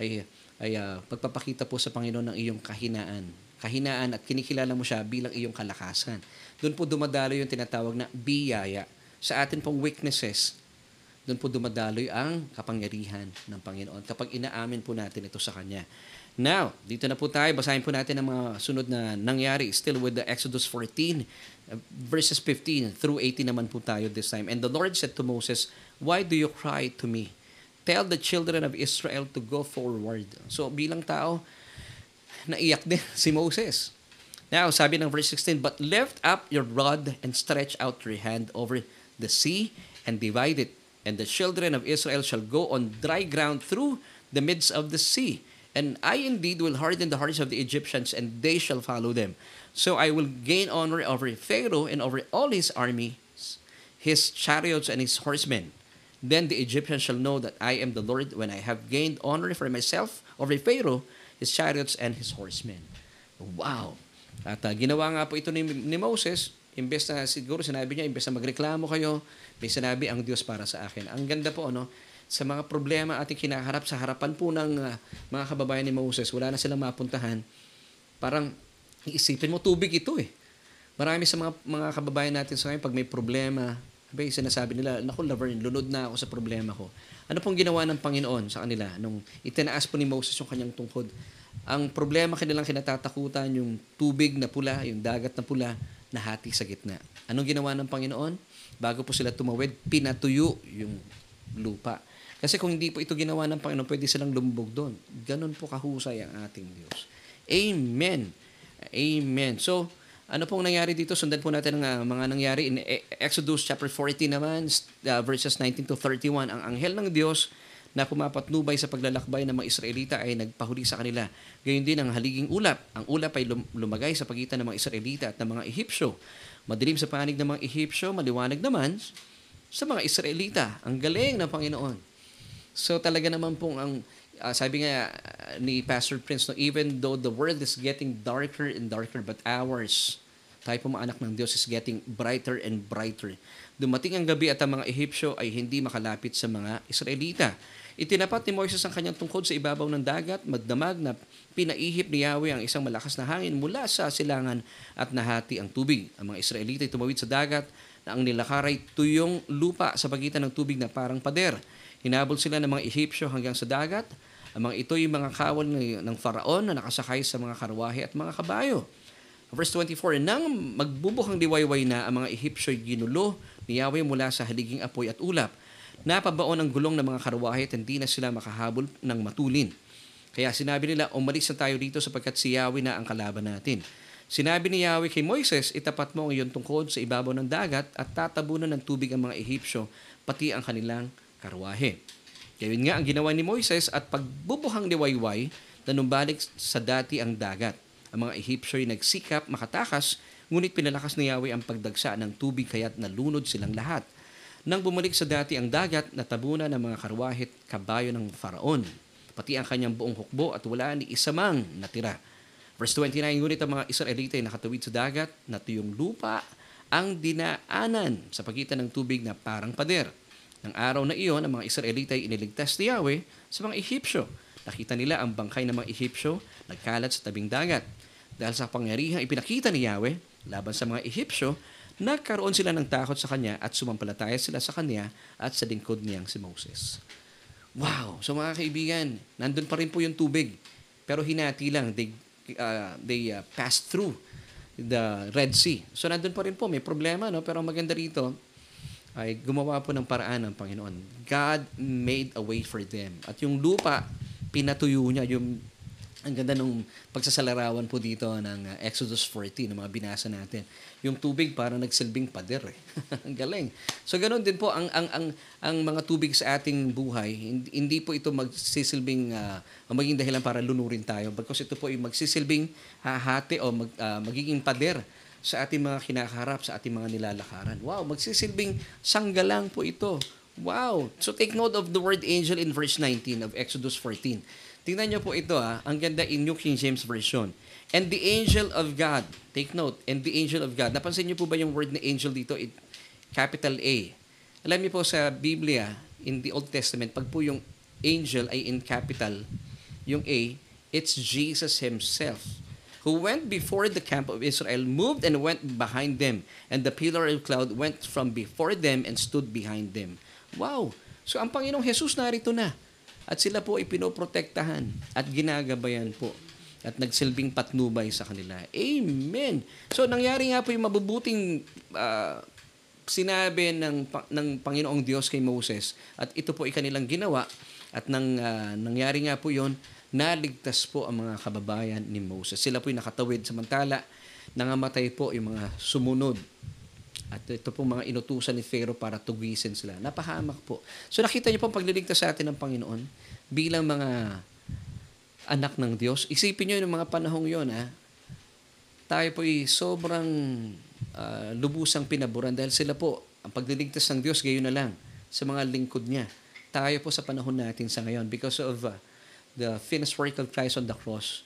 A: ay, ay uh, pagpapakita po sa Panginoon ng iyong kahinaan. Kahinaan at kinikilala mo siya bilang iyong kalakasan. Doon po dumadalo yung tinatawag na biyaya. Sa atin pong weaknesses, doon po dumadaloy ang kapangyarihan ng Panginoon kapag inaamin po natin ito sa Kanya. Now, dito na po tayo. Basahin po natin ang mga sunod na nangyari. Still with the Exodus 14, uh, verses 15 through 18 naman po tayo this time. And the Lord said to Moses, Why do you cry to me? Tell the children of Israel to go forward. So, bilang tao, naiyak din [LAUGHS] si Moses. Now, sabi ng verse 16, But lift up your rod and stretch out your hand over the sea and divide it. And the children of Israel shall go on dry ground through the midst of the sea. And I indeed will harden the hearts of the Egyptians, and they shall follow them. So I will gain honor over Pharaoh and over all his army, his chariots and his horsemen. Then the Egyptians shall know that I am the Lord when I have gained honor for myself over Pharaoh, his chariots, and his horsemen. Wow! At uh, ginawa nga po ito ni, ni Moses, imbes na siguro sinabi niya, imbes na magreklamo kayo, may sinabi ang Diyos para sa akin. Ang ganda po, ano, sa mga problema ating kinaharap sa harapan po ng uh, mga kababayan ni Moses, wala na silang mapuntahan. Parang iisipin mo, tubig ito eh. Marami sa mga, mga kababayan natin sa ngayon, pag may problema, Abay, sinasabi nila, naku, Laverne, lunod na ako sa problema ko. Ano pong ginawa ng Panginoon sa kanila nung itinaas po ni Moses yung kanyang tungkod? Ang problema kanilang kinatatakutan, yung tubig na pula, yung dagat na pula, nahati sa gitna. Anong ginawa ng Panginoon? Bago po sila tumawid, pinatuyo yung lupa. Kasi kung hindi po ito ginawa ng Panginoon, pwede silang lumbog doon. Ganon po kahusay ang ating Diyos. Amen. Amen. So, ano pong nangyari dito? Sundan po natin ang uh, mga nangyari in Exodus chapter 14 naman, uh, verses 19 to 31. Ang anghel ng Diyos na pumapatnubay sa paglalakbay ng mga Israelita ay nagpahuli sa kanila. Gayon din ang haliging ulap. Ang ulap ay lumagay sa pagitan ng mga Israelita at ng mga Ehipsyo. Madilim sa panig ng mga Ehipsyo, maliwanag naman sa mga Israelita. Ang galing ng Panginoon. So talaga naman pong ang uh, sabi nga uh, ni Pastor Prince, no, even though the world is getting darker and darker, but ours, tayo po mga anak ng Diyos, is getting brighter and brighter. Dumating ang gabi at ang mga Ehipsyo ay hindi makalapit sa mga Israelita. Itinapat ni Moises ang kanyang tungkod sa ibabaw ng dagat, magdamag na pinaihip ni Yahweh ang isang malakas na hangin mula sa silangan at nahati ang tubig. Ang mga Israelita ay tumawid sa dagat na ang nilakaray tuyong lupa sa pagitan ng tubig na parang pader. Hinabol sila ng mga Ehipsyo hanggang sa dagat ang mga ito yung mga kawal ng faraon na nakasakay sa mga karwahe at mga kabayo. Verse 24, Nang magbubuhang diwayway na ang mga Ehipsyo ginulo ni Yahweh mula sa haliging apoy at ulap, napabaon ang gulong ng mga karwahe at hindi na sila makahabol ng matulin. Kaya sinabi nila, umalis na tayo dito sapagkat si Yahweh na ang kalaban natin. Sinabi ni Yahweh kay Moises, itapat mo ang iyong tungkod sa ibabaw ng dagat at tatabunan ng tubig ang mga Ehipsyo, pati ang kanilang karwahe. Gawin nga ang ginawa ni Moises at pagbubuhang ni Wayway, nanumbalik sa dati ang dagat. Ang mga ay nagsikap makatakas, ngunit pinalakas ni Yahweh ang pagdagsa ng tubig kaya't nalunod silang lahat. Nang bumalik sa dati ang dagat, natabunan ng mga karwahit kabayo ng faraon, pati ang kanyang buong hukbo at wala ni isa mang natira. Verse 29, ngunit ang mga Israelita ay nakatuwid sa dagat, natuyong lupa ang dinaanan sa pagitan ng tubig na parang pader. Ng araw na iyon, ang mga Israelita ay iniligtas ni Yahweh sa mga Ehipsyo. Nakita nila ang bangkay ng mga Ehipsyo nagkalat sa tabing dagat. Dahil sa pangyarihang ipinakita ni Yahweh laban sa mga Ehipsyo, nagkaroon sila ng takot sa kanya at sumampalataya sila sa kanya at sa lingkod niyang si Moses. Wow! So mga kaibigan, nandun pa rin po yung tubig. Pero hinati lang. They, uh, they uh, passed through the Red Sea. So nandun pa rin po. May problema, no? Pero maganda rito, ay gumawa po ng paraan ng Panginoon. God made a way for them. At yung lupa, pinatuyo niya. Yung, ang ganda ng pagsasalarawan po dito ng uh, Exodus 14, ng mga binasa natin. Yung tubig para nagsilbing pader. Eh. [LAUGHS] ang galing. So ganoon din po ang, ang, ang, ang mga tubig sa ating buhay, hindi, hindi po ito magsisilbing uh, maging dahilan para lunurin tayo. Because ito po ay magsisilbing hahati o mag, uh, magiging pader sa ating mga kinakaharap, sa ating mga nilalakaran. Wow, magsisilbing sanggalang po ito. Wow. So take note of the word angel in verse 19 of Exodus 14. Tingnan niyo po ito ha, ang ganda in New King James Version. And the angel of God, take note, and the angel of God. Napansin niyo po ba yung word na angel dito? It, capital A. Alam niyo po sa Biblia, in the Old Testament, pag po yung angel ay in capital, yung A, it's Jesus Himself who went before the camp of Israel, moved and went behind them, and the pillar of cloud went from before them and stood behind them. Wow! So ang Panginoong Jesus narito na. At sila po ay pinoprotektahan at ginagabayan po at nagsilbing patnubay sa kanila. Amen. So nangyari nga po yung mabubuting ah, sinabi ng ng Panginoong Diyos kay Moses at ito po ay kanilang ginawa at nang ah, nangyari nga po 'yon, naligtas po ang mga kababayan ni Moses. Sila po ay nakatawid samantala nangamatay po yung mga sumunod at ito po mga inutusan ni Pharaoh para tugisin sila. Napahamak po. So nakita niyo po ang pagliligtas sa atin ng Panginoon bilang mga anak ng Diyos. Isipin niyo yung mga panahong yon ha. Tayo po ay sobrang ah, lubusang pinaboran dahil sila po, ang pagliligtas ng Diyos gayon na lang sa mga lingkod niya. Tayo po sa panahon natin sa ngayon because of ah, the finished work of Christ on the cross.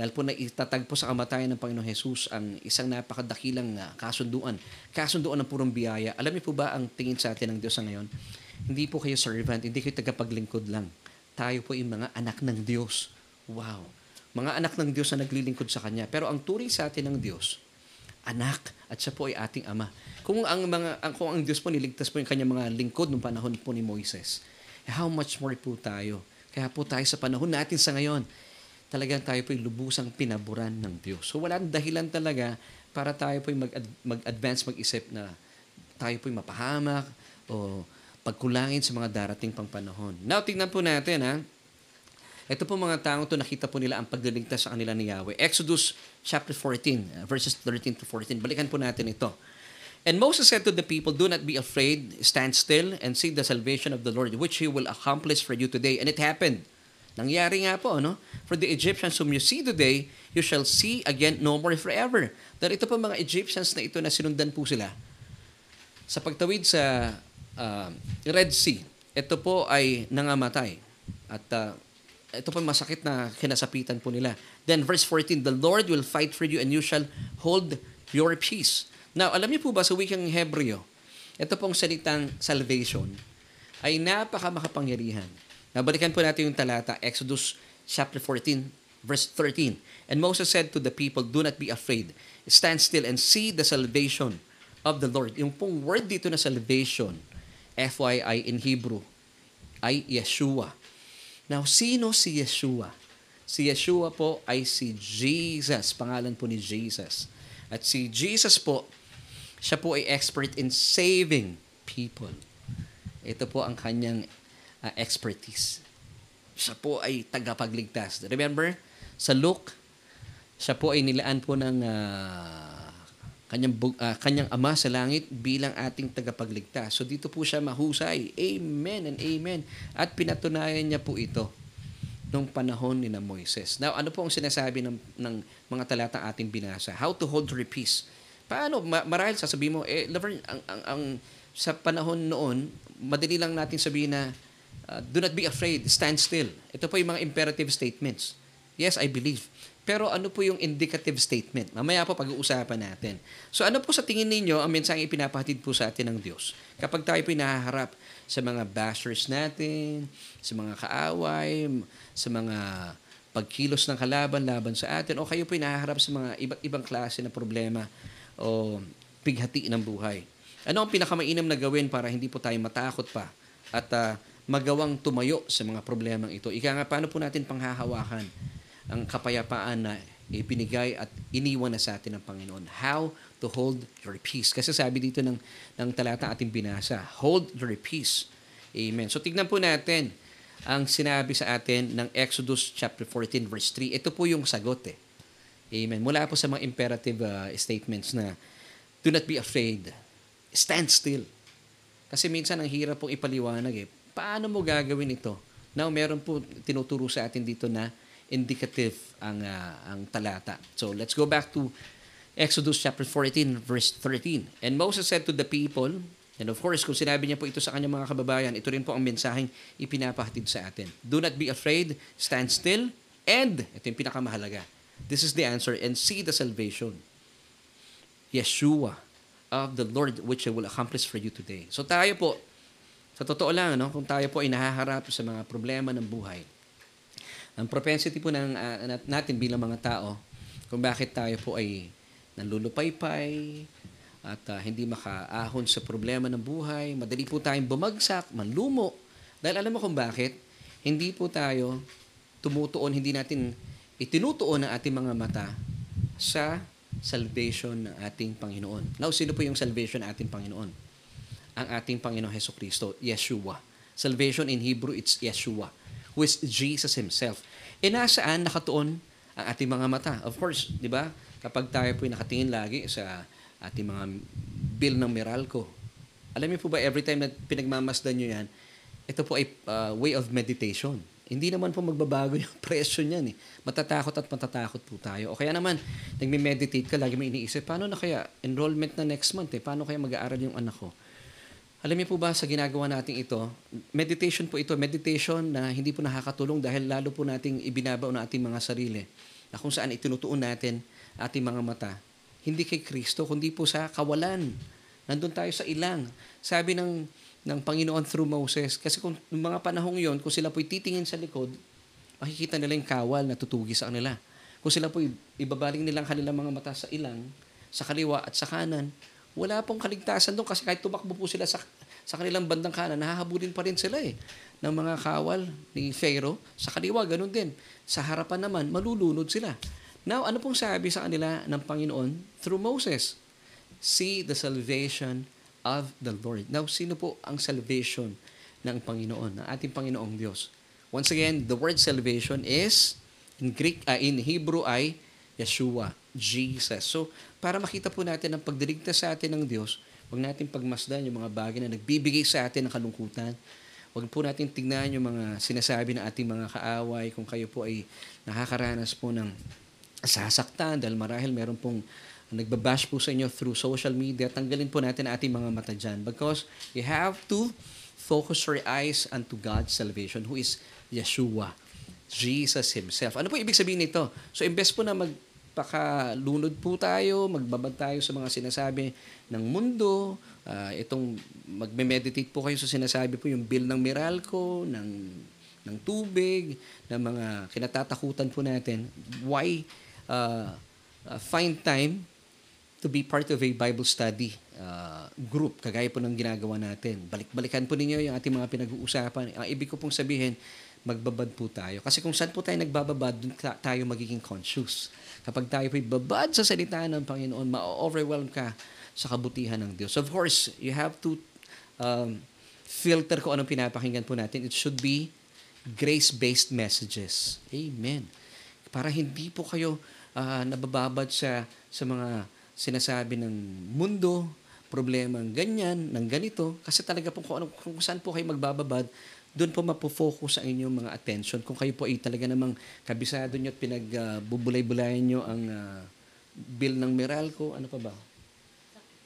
A: Dahil po naitatag po sa kamatayan ng Panginoong Jesus ang isang napakadakilang ah, kasunduan. Kasunduan ng purong biyaya. Alam niyo po ba ang tingin sa atin ng Diyos sa ngayon? Hindi po kayo servant, hindi kayo tagapaglingkod lang. Tayo po yung mga anak ng Diyos. Wow. Mga anak ng Diyos na naglilingkod sa Kanya. Pero ang turing sa atin ng Diyos, anak at siya po ay ating ama. Kung ang mga kung ang Diyos po niligtas po yung kanyang mga lingkod noong panahon po ni Moises, how much more po tayo? Kaya po tayo sa panahon natin sa ngayon, talagang tayo po ay lubusang pinaburan ng Diyos. So wala dahilan talaga para tayo po ay mag, mag-advance mag-isip na tayo po ay mapahamak o pagkulangin sa mga darating pang panahon. Now, tingnan po natin ha. Ito po mga taong to nakita po nila ang pagliligtas sa kanila ni Yahweh. Exodus chapter 14, uh, verses 13 to 14. Balikan po natin ito. And Moses said to the people, Do not be afraid, stand still and see the salvation of the Lord, which He will accomplish for you today. And it happened. Nangyari nga po, no? For the Egyptians whom you see today, you shall see again no more forever. Dahil ito po mga Egyptians na ito na sinundan po sila. Sa pagtawid sa uh, Red Sea, ito po ay nangamatay. At uh, ito po masakit na kinasapitan po nila. Then verse 14, The Lord will fight for you and you shall hold your peace. Now, alam niyo po ba sa wikang Hebreo, ito pong salitang salvation ay napaka makapangyarihan. Nabalikan po natin yung talata, Exodus chapter 14, verse 13. And Moses said to the people, Do not be afraid. Stand still and see the salvation of the Lord. Yung pong word dito na salvation, FYI in Hebrew, ay Yeshua. Now, sino si Yeshua? Si Yeshua po ay si Jesus. Pangalan po ni Jesus. At si Jesus po, siya po ay expert in saving people. Ito po ang kanyang uh, expertise. Siya po ay tagapagligtas. Remember, sa Luke, siya po ay nilaan po ng uh, kanyang, uh, kanyang ama sa langit bilang ating tagapagligtas. So dito po siya mahusay. Amen and amen. At pinatunayan niya po ito nung panahon ni na Moises. Now, ano po ang sinasabi ng, ng mga talata ating binasa? How to hold your peace. Paano? Ma- marahil sasabihin mo, eh, Laverne, ang, ang, ang, sa panahon noon, madali lang natin sabihin na, uh, do not be afraid, stand still. Ito po yung mga imperative statements. Yes, I believe. Pero ano po yung indicative statement? Mamaya po pag-uusapan natin. So ano po sa tingin ninyo ang mensaheng ipinapahatid po sa atin ng Diyos? Kapag tayo po nahaharap sa mga bashers natin, sa mga kaaway, sa mga pagkilos ng kalaban laban sa atin, o kayo po nahaharap sa mga iba't ibang klase na problema o pighati ng buhay. Ano ang pinakamainam na gawin para hindi po tayo matakot pa at uh, magawang tumayo sa mga problemang ito? Ika nga, paano po natin panghahawakan ang kapayapaan na ipinigay at iniwan na sa atin ng Panginoon. How to hold your peace. Kasi sabi dito ng, ng talata ating binasa, hold your peace. Amen. So tignan po natin ang sinabi sa atin ng Exodus chapter 14 verse 3. Ito po yung sagot eh. Amen. Mula po sa mga imperative uh, statements na do not be afraid. Stand still. Kasi minsan ang hirap pong ipaliwanag eh. Paano mo gagawin ito? Now, meron po tinuturo sa atin dito na indicative ang uh, ang talata. So let's go back to Exodus chapter 14 verse 13. And Moses said to the people, and of course kung sinabi niya po ito sa kanyang mga kababayan, ito rin po ang mensaheng ipinapahatid sa atin. Do not be afraid, stand still, and ito yung pinakamahalaga. This is the answer and see the salvation. Yeshua of the Lord which I will accomplish for you today. So tayo po, sa totoo lang, no, kung tayo po ay nahaharap sa mga problema ng buhay, ang propensity po ng, uh, natin bilang mga tao, kung bakit tayo po ay nanlulupaypay, at uh, hindi makaahon sa problema ng buhay, madali po tayong bumagsak, manlumo. Dahil alam mo kung bakit? hindi po tayo tumutuon, hindi natin itinutuon ang ating mga mata sa salvation ng ating Panginoon. Now, sino po yung salvation ng ating Panginoon? Ang ating Panginoon Heso Kristo, Yeshua. Salvation in Hebrew, it's Yeshua, who is Jesus Himself. E nasaan nakatuon ang ating mga mata? Of course, di ba? Kapag tayo po nakatingin lagi sa ating mga bill ng Meralco, alam niyo po ba, every time na pinagmamasdan nyo yan, ito po ay uh, way of meditation. Hindi naman po magbabago [LAUGHS] yung presyo niyan eh. Matatakot at matatakot po tayo. O kaya naman, nagme-meditate ka, lagi mo iniisip, paano na kaya enrollment na next month eh? Paano kaya mag-aaral yung anak ko? Alam niyo po ba sa ginagawa natin ito, meditation po ito, meditation na hindi po nakakatulong dahil lalo po nating ibinabaw ng ating mga sarili na kung saan itinutuon natin ating mga mata. Hindi kay Kristo, kundi po sa kawalan. Nandun tayo sa ilang. Sabi ng, ng Panginoon through Moses, kasi kung yung mga panahong yon kung sila po'y titingin sa likod, makikita nila yung kawal na tutugi sa kanila. Kung sila po'y ibabaling nilang kanilang mga mata sa ilang, sa kaliwa at sa kanan, wala pong kaligtasan doon kasi kahit tumakbo po sila sa, sa kanilang bandang kanan, nahahabulin pa rin sila eh ng mga kawal ni Pharaoh. Sa kaliwa, ganun din. Sa harapan naman, malulunod sila. Now, ano pong sabi sa kanila ng Panginoon through Moses? See the salvation of the Lord. Now, sino po ang salvation ng Panginoon, ng ating Panginoong Diyos? Once again, the word salvation is, in Greek, uh, in Hebrew ay Yeshua, Jesus. So, para makita po natin ang pagdiligtas sa atin ng Diyos, huwag natin pagmasdan yung mga bagay na nagbibigay sa atin ng kalungkutan. Huwag po natin tignan yung mga sinasabi ng ating mga kaaway kung kayo po ay nakakaranas po ng sasaktan dahil marahil meron pong nagbabash po sa inyo through social media, tanggalin po natin ang ating mga mata dyan because you have to focus your eyes unto God's salvation who is Yeshua, Jesus Himself. Ano po ibig sabihin nito? So, imbes po na mag pakalunod po tayo, magbabad tayo sa mga sinasabi ng mundo, uh, itong magme-meditate po kayo sa sinasabi po yung bill ng Meralco, ng ng tubig, ng mga kinatatakutan po natin. Why uh, find time to be part of a Bible study uh, group, kagaya po ng ginagawa natin. Balik-balikan po ninyo yung ating mga pinag-uusapan. Ang ibig ko pong sabihin, magbabad po tayo. Kasi kung saan po tayo nagbababad, doon tayo magiging conscious. Kapag tayo po'y babad sa salita ng Panginoon, ma-overwhelm ka sa kabutihan ng Diyos. Of course, you have to um, filter kung anong pinapakinggan po natin. It should be grace-based messages. Amen. Para hindi po kayo uh, nabababad sa, sa mga sinasabi ng mundo, problema ng ganyan, ng ganito, kasi talaga po kung, ano, kung saan po kayo magbababad, doon po mapofocus ang inyong mga attention. Kung kayo po ay talaga namang kabisado nyo at pinagbubulay-bulayan uh, nyo ang uh, bill ng Meralco, ano pa ba?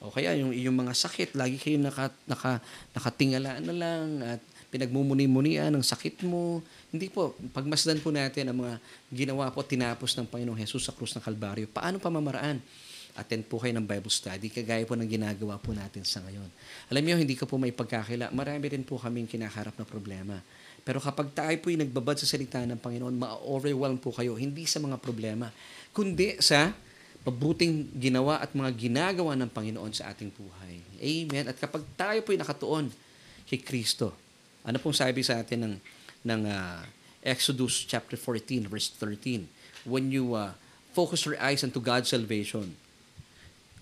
A: O kaya yung, yung mga sakit, lagi kayo naka, naka, nakatingala na lang at pinagmumuni-munian ng sakit mo. Hindi po, pagmasdan po natin ang mga ginawa po, tinapos ng Panginoong Jesus sa krus ng Kalbaryo. Paano pamamaraan? Attend po kayo ng Bible study, kagaya po ng ginagawa po natin sa ngayon. Alam niyo, hindi ko po may pagkakila. Marami rin po kaming kinaharap na problema. Pero kapag tayo po ay nagbabad sa salita ng Panginoon, ma-overwhelm po kayo, hindi sa mga problema, kundi sa mabuting ginawa at mga ginagawa ng Panginoon sa ating buhay. Amen. At kapag tayo po ay nakatuon kay Kristo, ano pong sabi sa atin ng, ng uh, Exodus chapter 14, verse 13? When you uh, focus your eyes unto God's salvation,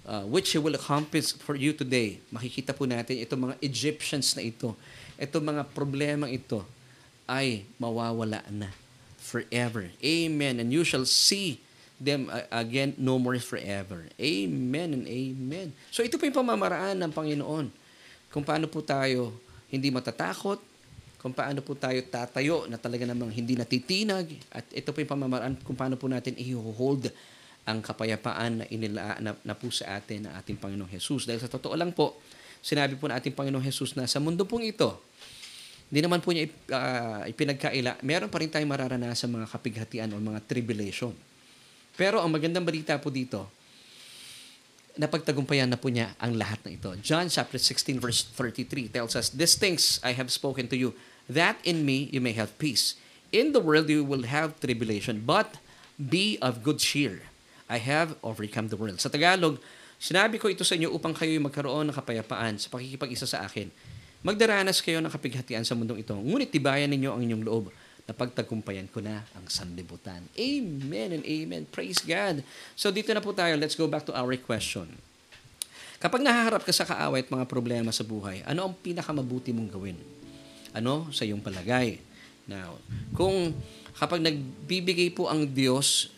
A: uh, which He will accomplish for you today. Makikita po natin itong mga Egyptians na ito, itong mga problema ito ay mawawala na forever. Amen. And you shall see them uh, again no more forever. Amen and amen. So ito po yung pamamaraan ng Panginoon. Kung paano po tayo hindi matatakot, kung paano po tayo tatayo na talaga namang hindi natitinag, at ito po yung pamamaraan kung paano po natin i-hold ang kapayapaan na inila na, na po sa atin ng ating Panginoong Hesus. Dahil sa totoo lang po, sinabi po ng ating Panginoong Hesus na sa mundo pong ito, hindi naman po niya uh, ipinagkaila, meron pa rin tayong mararanasan mga kapighatian o mga tribulation. Pero ang magandang balita po dito, napagtagumpayan na po niya ang lahat ng ito. John chapter 16 verse 33 tells us, These things I have spoken to you, that in me you may have peace. In the world you will have tribulation, but be of good cheer I have overcome the world. Sa Tagalog, sinabi ko ito sa inyo upang kayo magkaroon ng kapayapaan sa pakikipag-isa sa akin. Magdaranas kayo ng kapighatian sa mundong ito, ngunit tibayan ninyo ang inyong loob napagtagumpayan ko na ang sanlibutan. Amen and amen. Praise God. So dito na po tayo. Let's go back to our question. Kapag nahaharap ka sa kaaway at mga problema sa buhay, ano ang pinakamabuti mong gawin? Ano sa iyong palagay? Now, kung kapag nagbibigay po ang Diyos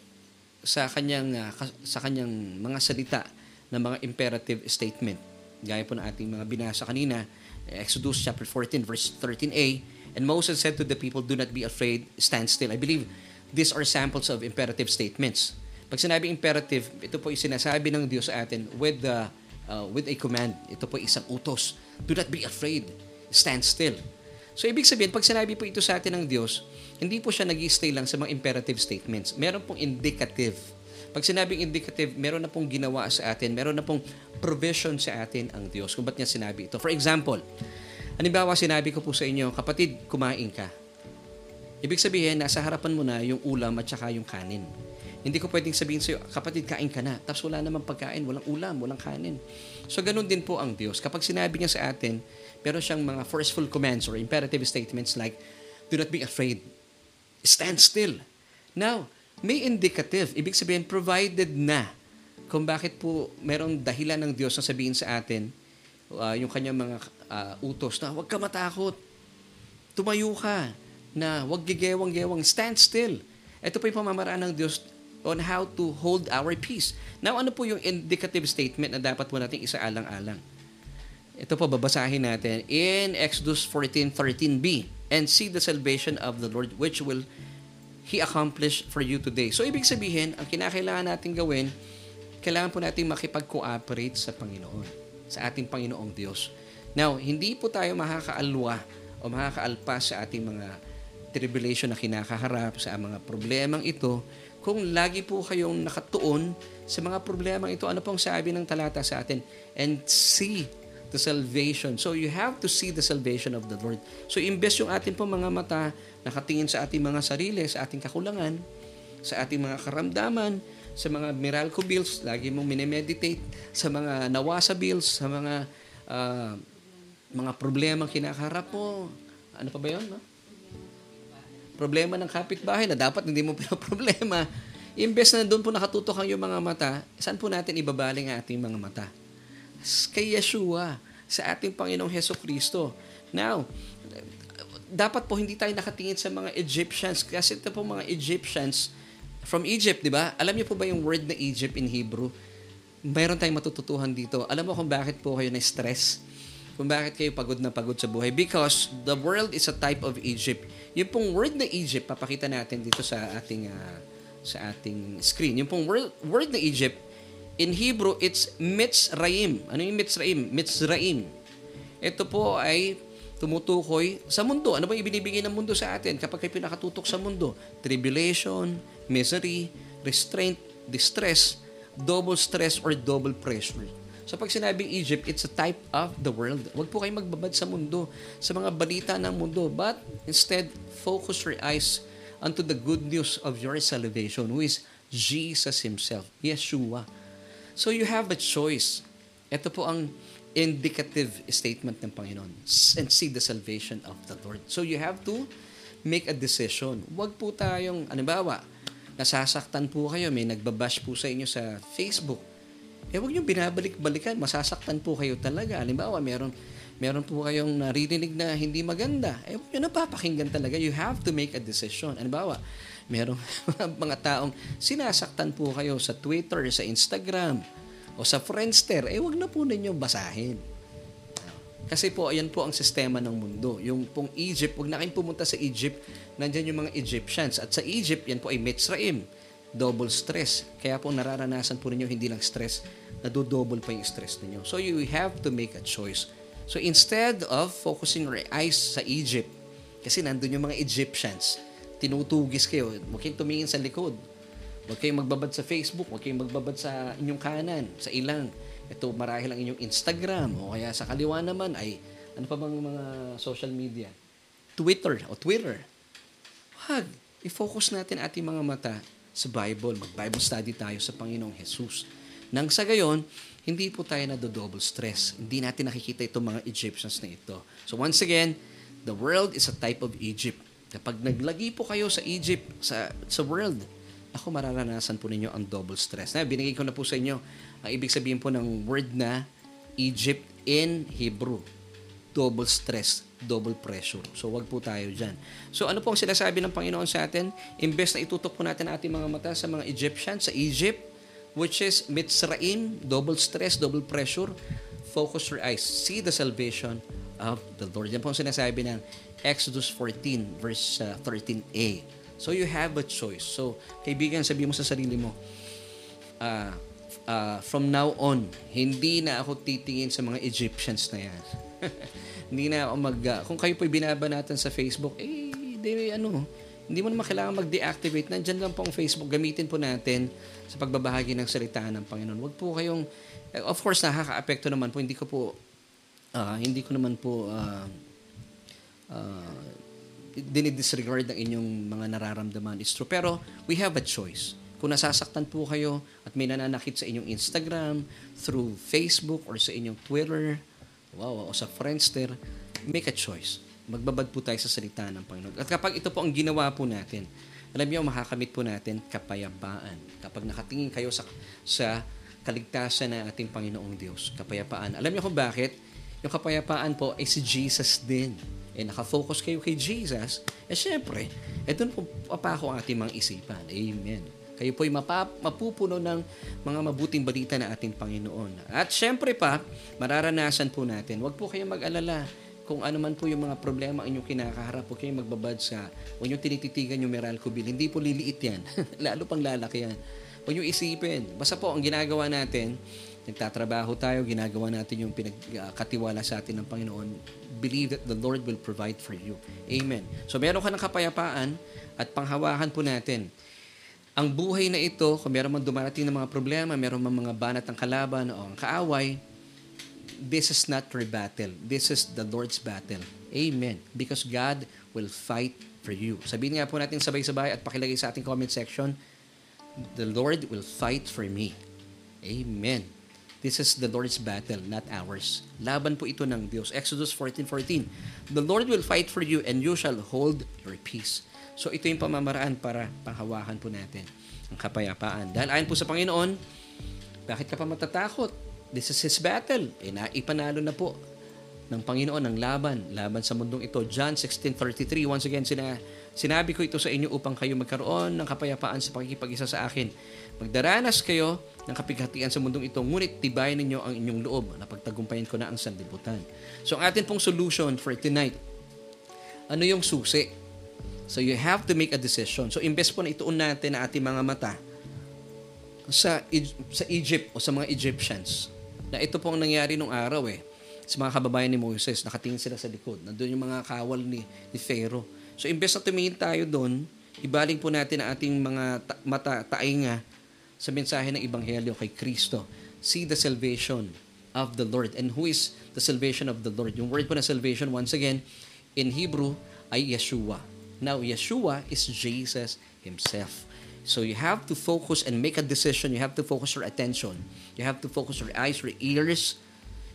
A: sa kanyang uh, sa kanyang mga salita ng mga imperative statement, gaya po ng ating mga binasa kanina, Exodus chapter 14 verse 13a, And Moses said to the people, Do not be afraid, stand still. I believe these are samples of imperative statements. Pag sinabi imperative, ito po yung sinasabi ng Diyos sa atin with, the, uh, with a command. Ito po isang utos. Do not be afraid, stand still. So, ibig sabihin, pag sinabi po ito sa atin ng Diyos, hindi po siya nag stay lang sa mga imperative statements. Meron pong indicative. Pag sinabing indicative, meron na pong ginawa sa atin, meron na pong provision sa atin ang Diyos. Kung ba't niya sinabi ito? For example, Halimbawa, sinabi ko po sa inyo, kapatid, kumain ka. Ibig sabihin, nasa harapan mo na yung ulam at saka yung kanin. Hindi ko pwedeng sabihin sa iyo, kapatid, kain ka na. Tapos wala namang pagkain, walang ulam, walang kanin. So, ganun din po ang Diyos. Kapag sinabi niya sa atin, meron siyang mga forceful commands or imperative statements like, do not be afraid. Stand still. Now, may indicative. Ibig sabihin, provided na kung bakit po merong dahilan ng Diyos na sabihin sa atin, uh, yung kanyang mga uh, utos na huwag ka matakot. Tumayo ka na huwag gigewang-gewang. Stand still. Ito po yung pamamaraan ng Diyos on how to hold our peace. Now, ano po yung indicative statement na dapat po natin isaalang-alang? Ito po, babasahin natin in Exodus 14.13b And see the salvation of the Lord which will He accomplish for you today. So, ibig sabihin, ang kinakailangan natin gawin, kailangan po natin makipag-cooperate sa Panginoon, sa ating Panginoong Diyos. Now, hindi po tayo makakaalwa o makakaalpas sa ating mga tribulation na kinakaharap, sa mga problemang ito, kung lagi po kayong nakatuon sa mga problemang ito. Ano pong sabi ng talata sa atin? And see the salvation. So you have to see the salvation of the Lord. So imbes yung ating pong mga mata nakatingin sa ating mga sarili, sa ating kakulangan, sa ating mga karamdaman, sa mga miracle bills, lagi mong minemeditate, sa mga nawasa bills, sa mga uh, mga problema kinakaharap mo. Ano pa ba yun? No? Problema ng kapitbahay na dapat hindi mo problema. Imbes na doon po nakatutok ang yung mga mata, saan po natin ibabaling ang ating mga mata? Kay Yeshua, sa ating Panginoong Heso Kristo. Now, dapat po hindi tayo nakatingin sa mga Egyptians kasi ito po mga Egyptians from Egypt, di ba? Alam niyo po ba yung word na Egypt in Hebrew? Mayroon tayong matututuhan dito. Alam mo kung bakit po kayo na-stress? kung bakit kayo pagod na pagod sa buhay. Because the world is a type of Egypt. Yung pong word na Egypt, papakita natin dito sa ating uh, sa ating screen. Yung pong word, word na Egypt, in Hebrew, it's Mitzrayim. Ano yung Mitzrayim? Mitzrayim. Ito po ay tumutukoy sa mundo. Ano ba ibinibigay ng mundo sa atin kapag kayo pinakatutok sa mundo? Tribulation, misery, restraint, distress, double stress, or double pressure. So pag sinabing Egypt, it's a type of the world. Huwag po kayong magbabad sa mundo, sa mga balita ng mundo. But instead, focus your eyes unto the good news of your salvation, who is Jesus Himself, Yeshua. So you have a choice. Ito po ang indicative statement ng Panginoon. And see the salvation of the Lord. So you have to make a decision. Huwag po tayong, anibawa, nasasaktan po kayo, may nagbabash po sa inyo sa Facebook eh huwag niyong binabalik-balikan. Masasaktan po kayo talaga. Halimbawa, meron, meron po kayong naririnig na hindi maganda. Eh huwag niyo napapakinggan talaga. You have to make a decision. Halimbawa, meron [LAUGHS] mga taong sinasaktan po kayo sa Twitter, sa Instagram, o sa Friendster. Eh huwag na po ninyo basahin. Kasi po, ayan po ang sistema ng mundo. Yung pong Egypt, huwag na kayong pumunta sa Egypt. Nandyan yung mga Egyptians. At sa Egypt, yan po ay Mitzrayim double stress. Kaya po nararanasan po ninyo hindi lang stress, nadodouble pa yung stress ninyo. So you have to make a choice. So instead of focusing your eyes sa Egypt, kasi nandun yung mga Egyptians, tinutugis kayo, huwag kayong tumingin sa likod. Huwag kayong magbabad sa Facebook, huwag kayong magbabad sa inyong kanan, sa ilang. Ito marahil ang inyong Instagram, o kaya sa kaliwa naman ay, ano pa bang mga social media? Twitter o Twitter. Wag, i-focus natin ating mga mata sa Bible. Mag-Bible study tayo sa Panginoong Jesus. Nang sa gayon, hindi po tayo na double stress. Hindi natin nakikita itong mga Egyptians na ito. So once again, the world is a type of Egypt. Kapag naglagi po kayo sa Egypt, sa, sa world, ako mararanasan po ninyo ang double stress. Na, binigay ko na po sa inyo ang ibig sabihin po ng word na Egypt in Hebrew. Double stress, double pressure. So, wag po tayo dyan. So, ano po ang sinasabi ng Panginoon sa atin? Imbes na itutok po natin ating mga mata sa mga Egyptian, sa Egypt, which is Mitzrayim, double stress, double pressure, focus your eyes. See the salvation of the Lord. Yan po ang sinasabi ng Exodus 14, verse uh, 13a. So, you have a choice. So, kaibigan, sabi mo sa sarili mo, uh, uh, from now on, hindi na ako titingin sa mga Egyptians na yan. [LAUGHS] hindi na ako mag... Uh, kung kayo po'y binabanatan sa Facebook, eh, di, ano, hindi mo naman kailangan mag-deactivate. Nandyan lang po ang Facebook. Gamitin po natin sa pagbabahagi ng salita ng Panginoon. Huwag po kayong... Of course, nakaka-apekto naman po. Hindi ko po... Uh, hindi ko naman po... Uh, uh, dinidisregard ang inyong mga nararamdaman. It's true. Pero we have a choice. Kung nasasaktan po kayo at may nananakit sa inyong Instagram, through Facebook, or sa inyong Twitter, wow, o sa Friendster, make a choice. Magbabad po tayo sa salita ng Panginoon. At kapag ito po ang ginawa po natin, alam niyo, makakamit po natin kapayapaan. Kapag nakatingin kayo sa, sa kaligtasan ng ating Panginoong Diyos, kapayapaan. Alam niyo kung bakit? Yung kapayapaan po ay si Jesus din eh nakafocus kayo kay Jesus, eh syempre, eh doon po papako ang ating mga isipan. Amen. Kayo po'y mapap, mapupuno ng mga mabuting balita na ating Panginoon. At syempre pa, mararanasan po natin, wag po kayong mag-alala kung ano man po yung mga problema ang inyong kinakaharap, huwag kayong magbabad sa, huwag nyo tinititigan yung Meralco bill. Hindi po liliit yan. [LAUGHS] Lalo pang lalaki yan. Huwag nyo isipin. Basta po, ang ginagawa natin, nagtatrabaho tayo, ginagawa natin yung pinagkatiwala sa atin ng Panginoon, believe that the Lord will provide for you. Amen. So meron ka ng kapayapaan at panghawakan po natin. Ang buhay na ito, kung meron man dumarating ng mga problema, meron man mga banat ng kalaban o ang kaaway, this is not your battle. This is the Lord's battle. Amen. Because God will fight for you. Sabihin nga po natin sabay-sabay at pakilagay sa ating comment section, The Lord will fight for me. Amen. This is the Lord's battle, not ours. Laban po ito ng Diyos. Exodus 14.14 The Lord will fight for you and you shall hold your peace. So ito yung pamamaraan para panghawakan po natin ang kapayapaan. Dahil ayon po sa Panginoon, bakit ka pa matatakot? This is His battle. Eh, naipanalo na po ng Panginoon ang laban, laban sa mundong ito. John 16.33, once again, sina, sinabi ko ito sa inyo upang kayo magkaroon ng kapayapaan sa pakikipag-isa sa akin. Magdaranas kayo ng kapighatian sa mundong ito, ngunit tibayan ninyo ang inyong loob na pagtagumpayan ko na ang sanlibutan. So ang atin pong solution for tonight, ano yung susi? So you have to make a decision. So imbes po na ituon natin ang ating mga mata sa, sa Egypt o sa mga Egyptians, na ito po ang nangyari nung araw eh, sa mga kababayan ni Moses, nakatingin sila sa likod. Nandun yung mga kawal ni, ni Pharaoh. So imbes na tumingin tayo doon, ibaling po natin ang ating mga ta- mata, tainga sa mensahe ng Ebanghelyo kay Kristo. See the salvation of the Lord. And who is the salvation of the Lord? Yung word po na salvation, once again, in Hebrew, ay Yeshua. Now, Yeshua is Jesus Himself. So you have to focus and make a decision. You have to focus your attention. You have to focus your eyes, your ears.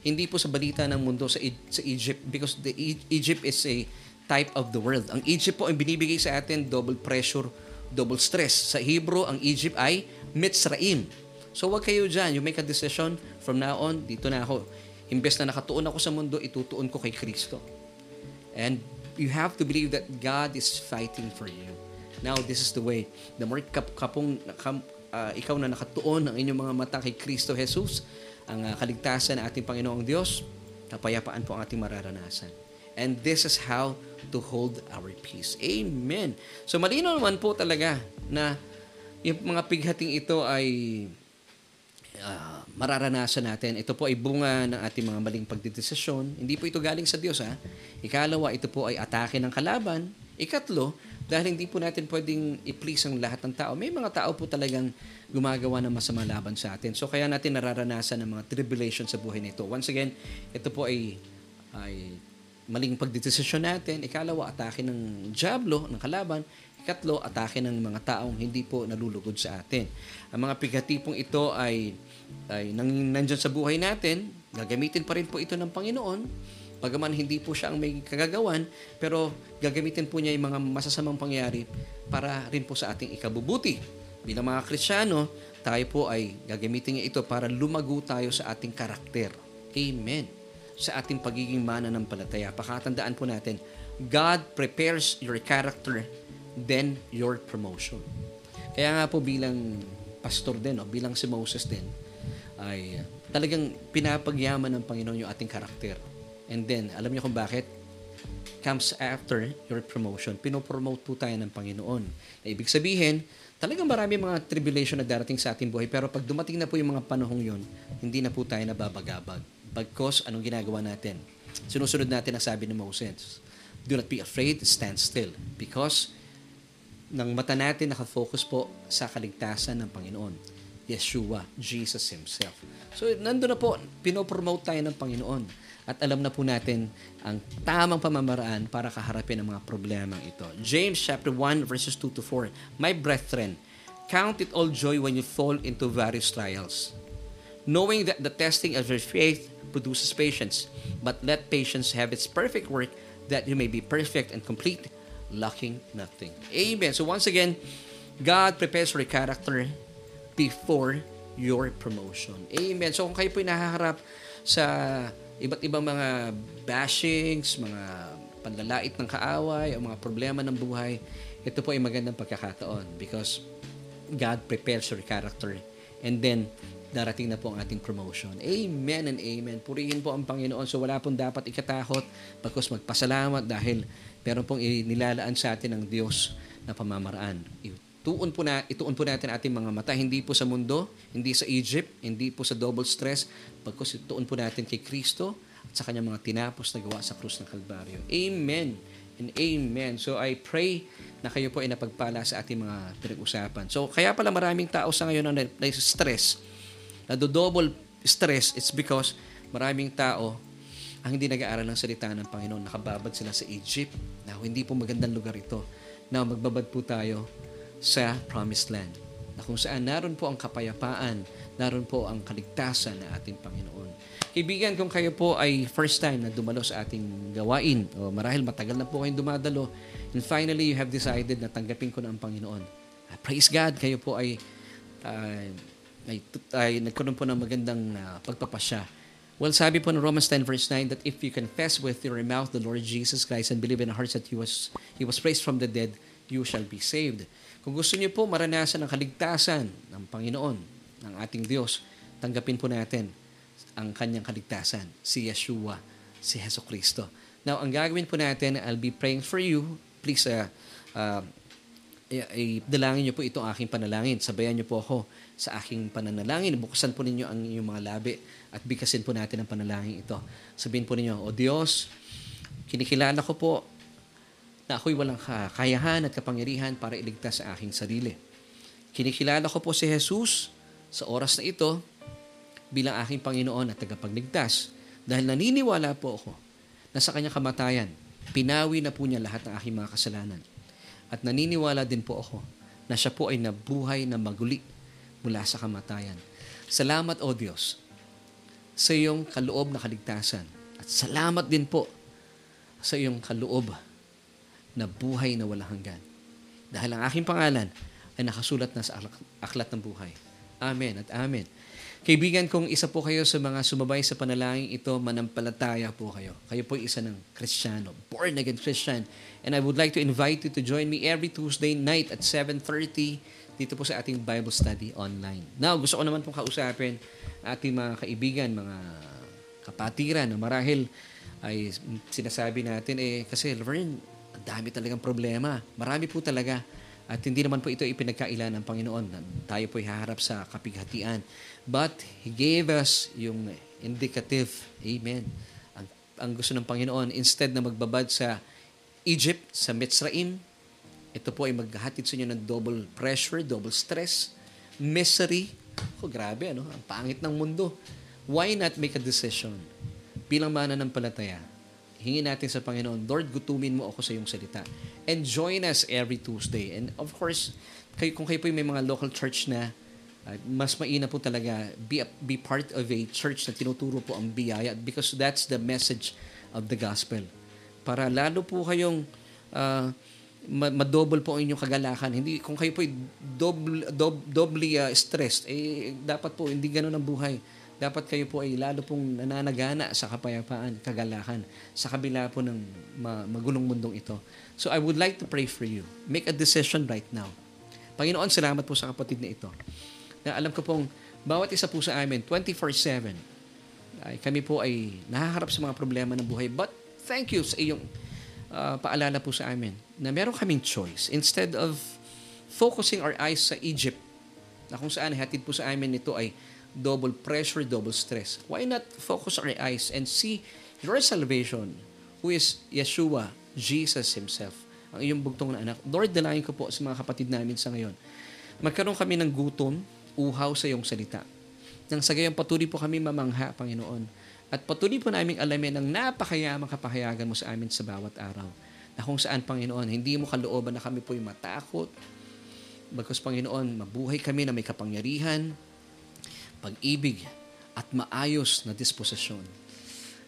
A: Hindi po sa balita ng mundo sa, sa Egypt because the e- Egypt is a type of the world. Ang Egypt po ang binibigay sa atin double pressure, double stress. Sa Hebrew, ang Egypt ay Mitzrayim. So wag kayo dyan. You make a decision from now on, dito na ako. Imbes na nakatuon ako sa mundo, itutuon ko kay Kristo. And you have to believe that God is fighting for you. Now, this is the way. The more kap kapong kam, uh, ikaw na nakatuon ang inyong mga mata kay Kristo Jesus, ang uh, kaligtasan ng ating Panginoong Diyos, kapayapaan po ang ating mararanasan. And this is how to hold our peace. Amen. So malinaw naman po talaga na yung mga pighating ito ay uh, mararanasan natin. Ito po ay bunga ng ating mga maling pagdidesisyon. Hindi po ito galing sa Diyos. Ha? Ikalawa, ito po ay atake ng kalaban. Ikatlo, dahil hindi po natin pwedeng i-please ang lahat ng tao. May mga tao po talagang gumagawa ng masama laban sa atin. So kaya natin nararanasan ng mga tribulation sa buhay nito. Once again, ito po ay, ay maling pagdidesisyon natin. Ikalawa, atake ng Diablo, ng kalaban. Ikatlo, atake ng mga taong hindi po nalulugod sa atin. Ang mga pigatipong ito ay, ay nang, nandyan sa buhay natin, gagamitin pa rin po ito ng Panginoon. Bagaman hindi po siya ang may kagagawan, pero gagamitin po niya yung mga masasamang pangyari para rin po sa ating ikabubuti. Bilang mga Krisyano, tayo po ay gagamitin niya ito para lumago tayo sa ating karakter. Amen. Sa ating pagiging mananampalataya. Pakatandaan po natin, God prepares your character, then your promotion. Kaya nga po bilang pastor din, no, bilang si Moses din, ay talagang pinapagyaman ng Panginoon yung ating karakter. And then, alam niyo kung bakit? Comes after your promotion. Pinopromote po tayo ng Panginoon. Na ibig sabihin, talagang marami mga tribulation na darating sa ating buhay. Pero pag dumating na po yung mga panahong yun, hindi na po tayo nababagabag. Bagkos, anong ginagawa natin? Sinusunod natin ang sabi ni Moses. Do not be afraid, stand still. Because ng mata natin nakafocus po sa kaligtasan ng Panginoon. Yeshua, Jesus Himself. So, nandun na po, pinopromote tayo ng Panginoon at alam na po natin ang tamang pamamaraan para kaharapin ang mga problema ito. James chapter 1 verses 2 to 4. My brethren, count it all joy when you fall into various trials, knowing that the testing of your faith produces patience, but let patience have its perfect work that you may be perfect and complete, lacking nothing. Amen. So once again, God prepares your character before your promotion. Amen. So kung kayo po nahaharap sa iba't ibang mga bashings, mga panlalait ng kaaway, o mga problema ng buhay, ito po ay magandang pagkakataon because God prepares your character and then darating na po ang ating promotion. Amen and amen. Purihin po ang Panginoon. So wala pong dapat ikatakot bagkus magpasalamat dahil meron pong nilalaan sa atin ng Diyos na pamamaraan. Ituon po, na, ituon po natin ating mga mata, hindi po sa mundo, hindi sa Egypt, hindi po sa double stress, bagkus ituon po natin kay Kristo at sa kanyang mga tinapos na gawa sa krus ng Kalbaryo. Amen and amen. So I pray na kayo po ay napagpala sa ating mga pinag-usapan. So kaya pala maraming tao sa ngayon ang na-stress, nado-double stress, it's because maraming tao ang hindi nag-aaral ng salita ng Panginoon. Nakababad sila sa Egypt. Na hindi po magandang lugar ito. Now, magbabad po tayo sa Promised Land. Na kung saan naroon po ang kapayapaan, naroon po ang kaligtasan na ating Panginoon. Kaibigan, kung kayo po ay first time na dumalo sa ating gawain, o marahil matagal na po kayong dumadalo, and finally you have decided na tanggapin ko na ang Panginoon. Uh, praise God, kayo po ay uh, ay, ay nagkaroon po ng magandang uh, pagpapasya. Well, sabi po ng Romans 10 verse 9 that if you confess with your mouth the Lord Jesus Christ and believe in your heart that He was, He was raised from the dead, you shall be saved. Kung gusto niyo po maranasan ang kaligtasan ng Panginoon, ng ating Diyos, tanggapin po natin ang kanyang kaligtasan, si Yeshua, si Heso Kristo. Now, ang gagawin po natin, I'll be praying for you. Please, uh, uh, dalangin niyo po itong aking panalangin. Sabayan niyo po ako sa aking pananalangin. Buksan po ninyo ang inyong mga labi at bigkasin po natin ang panalangin ito. Sabihin po ninyo, O Diyos, kinikilala ko po na ako'y walang kakayahan at kapangyarihan para iligtas sa aking sarili. Kinikilala ko po si Jesus sa oras na ito bilang aking Panginoon at tagapagligtas dahil naniniwala po ako na sa kanyang kamatayan, pinawi na po niya lahat ng aking mga kasalanan. At naniniwala din po ako na siya po ay nabuhay na maguli mula sa kamatayan. Salamat, O Diyos, sa iyong kaloob na kaligtasan. At salamat din po sa iyong kaloob na buhay na walang hanggan. Dahil ang aking pangalan ay nakasulat na sa aklat ng buhay. Amen at amen. Kaibigan, kung isa po kayo sa mga sumabay sa panalangin ito, manampalataya po kayo. Kayo po isa ng Kristiyano, born again Christian. And I would like to invite you to join me every Tuesday night at 7.30 dito po sa ating Bible study online. Now, gusto ko naman pong kausapin ating mga kaibigan, mga kapatiran marahil ay sinasabi natin eh, kasi Laverne, ang dami talagang problema. Marami po talaga. At hindi naman po ito ipinagkailan ng Panginoon. Tayo po haharap sa kapighatian. But He gave us yung indicative. Amen. Ang, ang gusto ng Panginoon, instead na magbabad sa Egypt, sa Mitzrayim, ito po ay maghahatid sa inyo ng double pressure, double stress, misery. Oh, grabe, ano? Ang pangit ng mundo. Why not make a decision? Bilang mana hingin natin sa Panginoon, Lord, gutumin mo ako sa iyong salita. And join us every Tuesday. And of course, kayo, kung kayo po may mga local church na, uh, mas maina po talaga, be, a, be part of a church na tinuturo po ang biyaya because that's the message of the gospel. Para lalo po kayong uh, ma- ma-double po ang inyong kagalakan. Hindi, kung kayo po double, dob, doubly uh, stressed, eh, dapat po hindi ganun ang buhay. Dapat kayo po ay lalo pong nananagana sa kapayapaan, kagalakan, sa kabila po ng ma- magulong mundong ito. So I would like to pray for you. Make a decision right now. Panginoon, salamat po sa kapatid na ito. Na alam ko pong bawat isa po sa amin, 24-7, ay kami po ay nahaharap sa mga problema ng buhay. But thank you sa iyong uh, paalala po sa amin na meron kaming choice. Instead of focusing our eyes sa Egypt, na kung saan hatid po sa amin ito ay double pressure, double stress. Why not focus our eyes and see your salvation, who is Yeshua, Jesus Himself, ang iyong bugtong na anak. Lord, dalayan ko po sa mga kapatid namin sa ngayon. Magkaroon kami ng gutom, uhaw sa iyong salita. Nang sa gayon patuloy po kami mamangha, Panginoon, at patuloy po namin alamin ang napakayamang kapahayagan mo sa amin sa bawat araw. Na kung saan, Panginoon, hindi mo kalooban na kami po'y matakot. Bagkus, Panginoon, mabuhay kami na may kapangyarihan, pag-ibig, at maayos na disposisyon.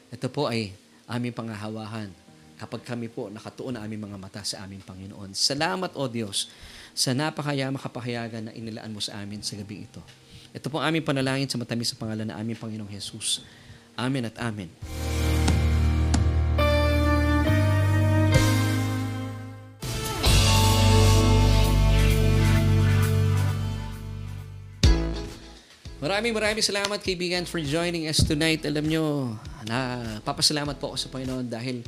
A: Ito po ay aming pangahawahan kapag kami po nakatuon na aming mga mata sa aming Panginoon. Salamat, O Diyos, sa napakayamang kapahayagan na inilaan mo sa amin sa gabi ito. Ito po aming panalangin sa matamis sa pangalan na aming Panginoong Jesus. Amen at Amen. Maraming maraming salamat kaibigan for joining us tonight. Alam nyo, na papasalamat po ako sa Panginoon dahil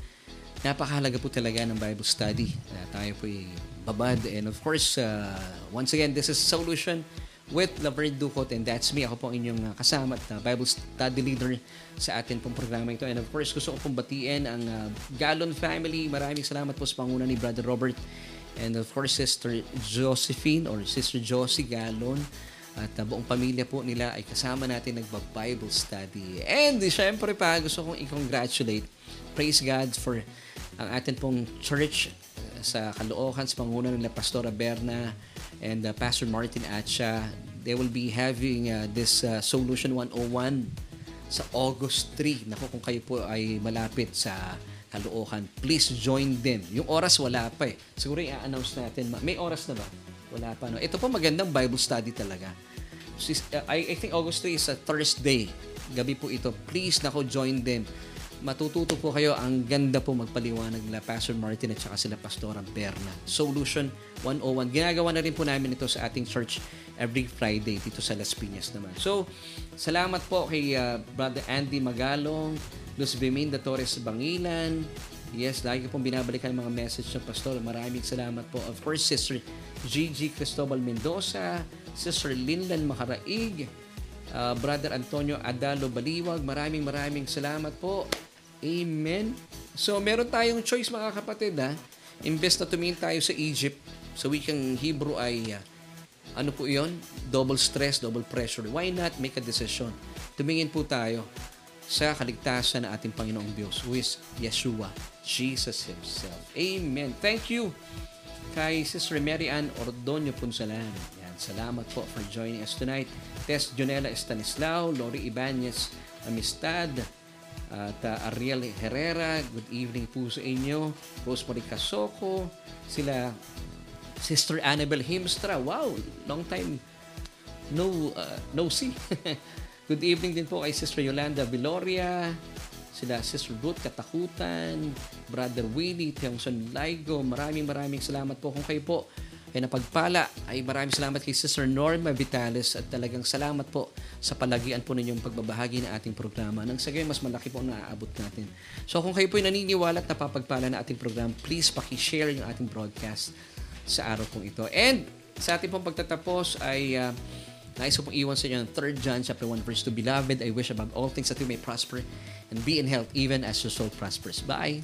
A: napakahalaga po talaga ng Bible study. Uh, tayo po babad. And of course, uh, once again, this is Solution with Laverne Ducot and that's me. Ako po ang inyong uh, kasama at uh, Bible study leader sa atin pong programa ito. And of course, gusto ko pong batiin ang uh, Galon family. Maraming salamat po sa panguna ni Brother Robert and of course Sister Josephine or Sister Josie Galon. At uh, buong pamilya po nila ay kasama natin nagba-Bible study. And syempre pa, gusto kong i-congratulate. Praise God for ang atin pong church sa Caloocan sa panguna nila Pastora Berna and uh, Pastor Martin Atcha. They will be having uh, this uh, Solution 101 sa August 3. Naku, kung kayo po ay malapit sa Caloocan, please join them. Yung oras wala pa eh. Siguro i-announce natin. May oras na ba? Wala pa. No? Ito po magandang Bible study talaga. I, I think August 3 is a Thursday. Gabi po ito. Please nako join them matututo po kayo. Ang ganda po magpaliwanag nila Pastor Martin at saka sila Pastora Berna. Solution 101. Ginagawa na rin po namin ito sa ating church every Friday dito sa Las Piñas naman. So, salamat po kay uh, Brother Andy Magalong, Luz Biminda Torres Bangilan. Yes, lagi pong binabalikan mga message ng pastor. Maraming salamat po. Of course, Sister Gigi Cristobal Mendoza, Sister Linlan Makaraig, uh, Brother Antonio Adalo Baliwag. Maraming maraming salamat po. Amen. So, meron tayong choice mga kapatid ha. Imbes na tumingin tayo sa Egypt, sa wikang Hebrew ay uh, ano po yon Double stress, double pressure. Why not make a decision? Tumingin po tayo sa kaligtasan ng ating Panginoong Diyos who is Yeshua, Jesus Himself. Amen. Thank you kay Sister Mary Ann Ordonio Punsalan. Yan, salamat po for joining us tonight. Tess Jonela Estanislao, Lori Ibanez Amistad, at uh, Ariel Herrera, good evening po sa inyo. Rosemary Casoko, sila Sister Annabel Himstra. Wow, long time no uh, no see. [LAUGHS] good evening din po kay Sister Yolanda Viloria, sila Sister Ruth Katakutan, Brother Willie Tiongson Laigo. Maraming maraming salamat po kung kayo po ay napagpala. Ay maraming salamat kay Sister Norma Vitalis at talagang salamat po sa palagian po ninyong pagbabahagi ng ating programa. Nang sa mas malaki po ang naaabot natin. So kung kayo po ay naniniwala at napapagpala na ating program, please paki-share yung ating broadcast sa araw pong ito. And sa ating pong pagtatapos ay uh, nais ko pong iwan sa inyo ng 3 John chapter 1 verse 2. Beloved, I wish above all things that you may prosper and be in health even as your soul prospers. Bye!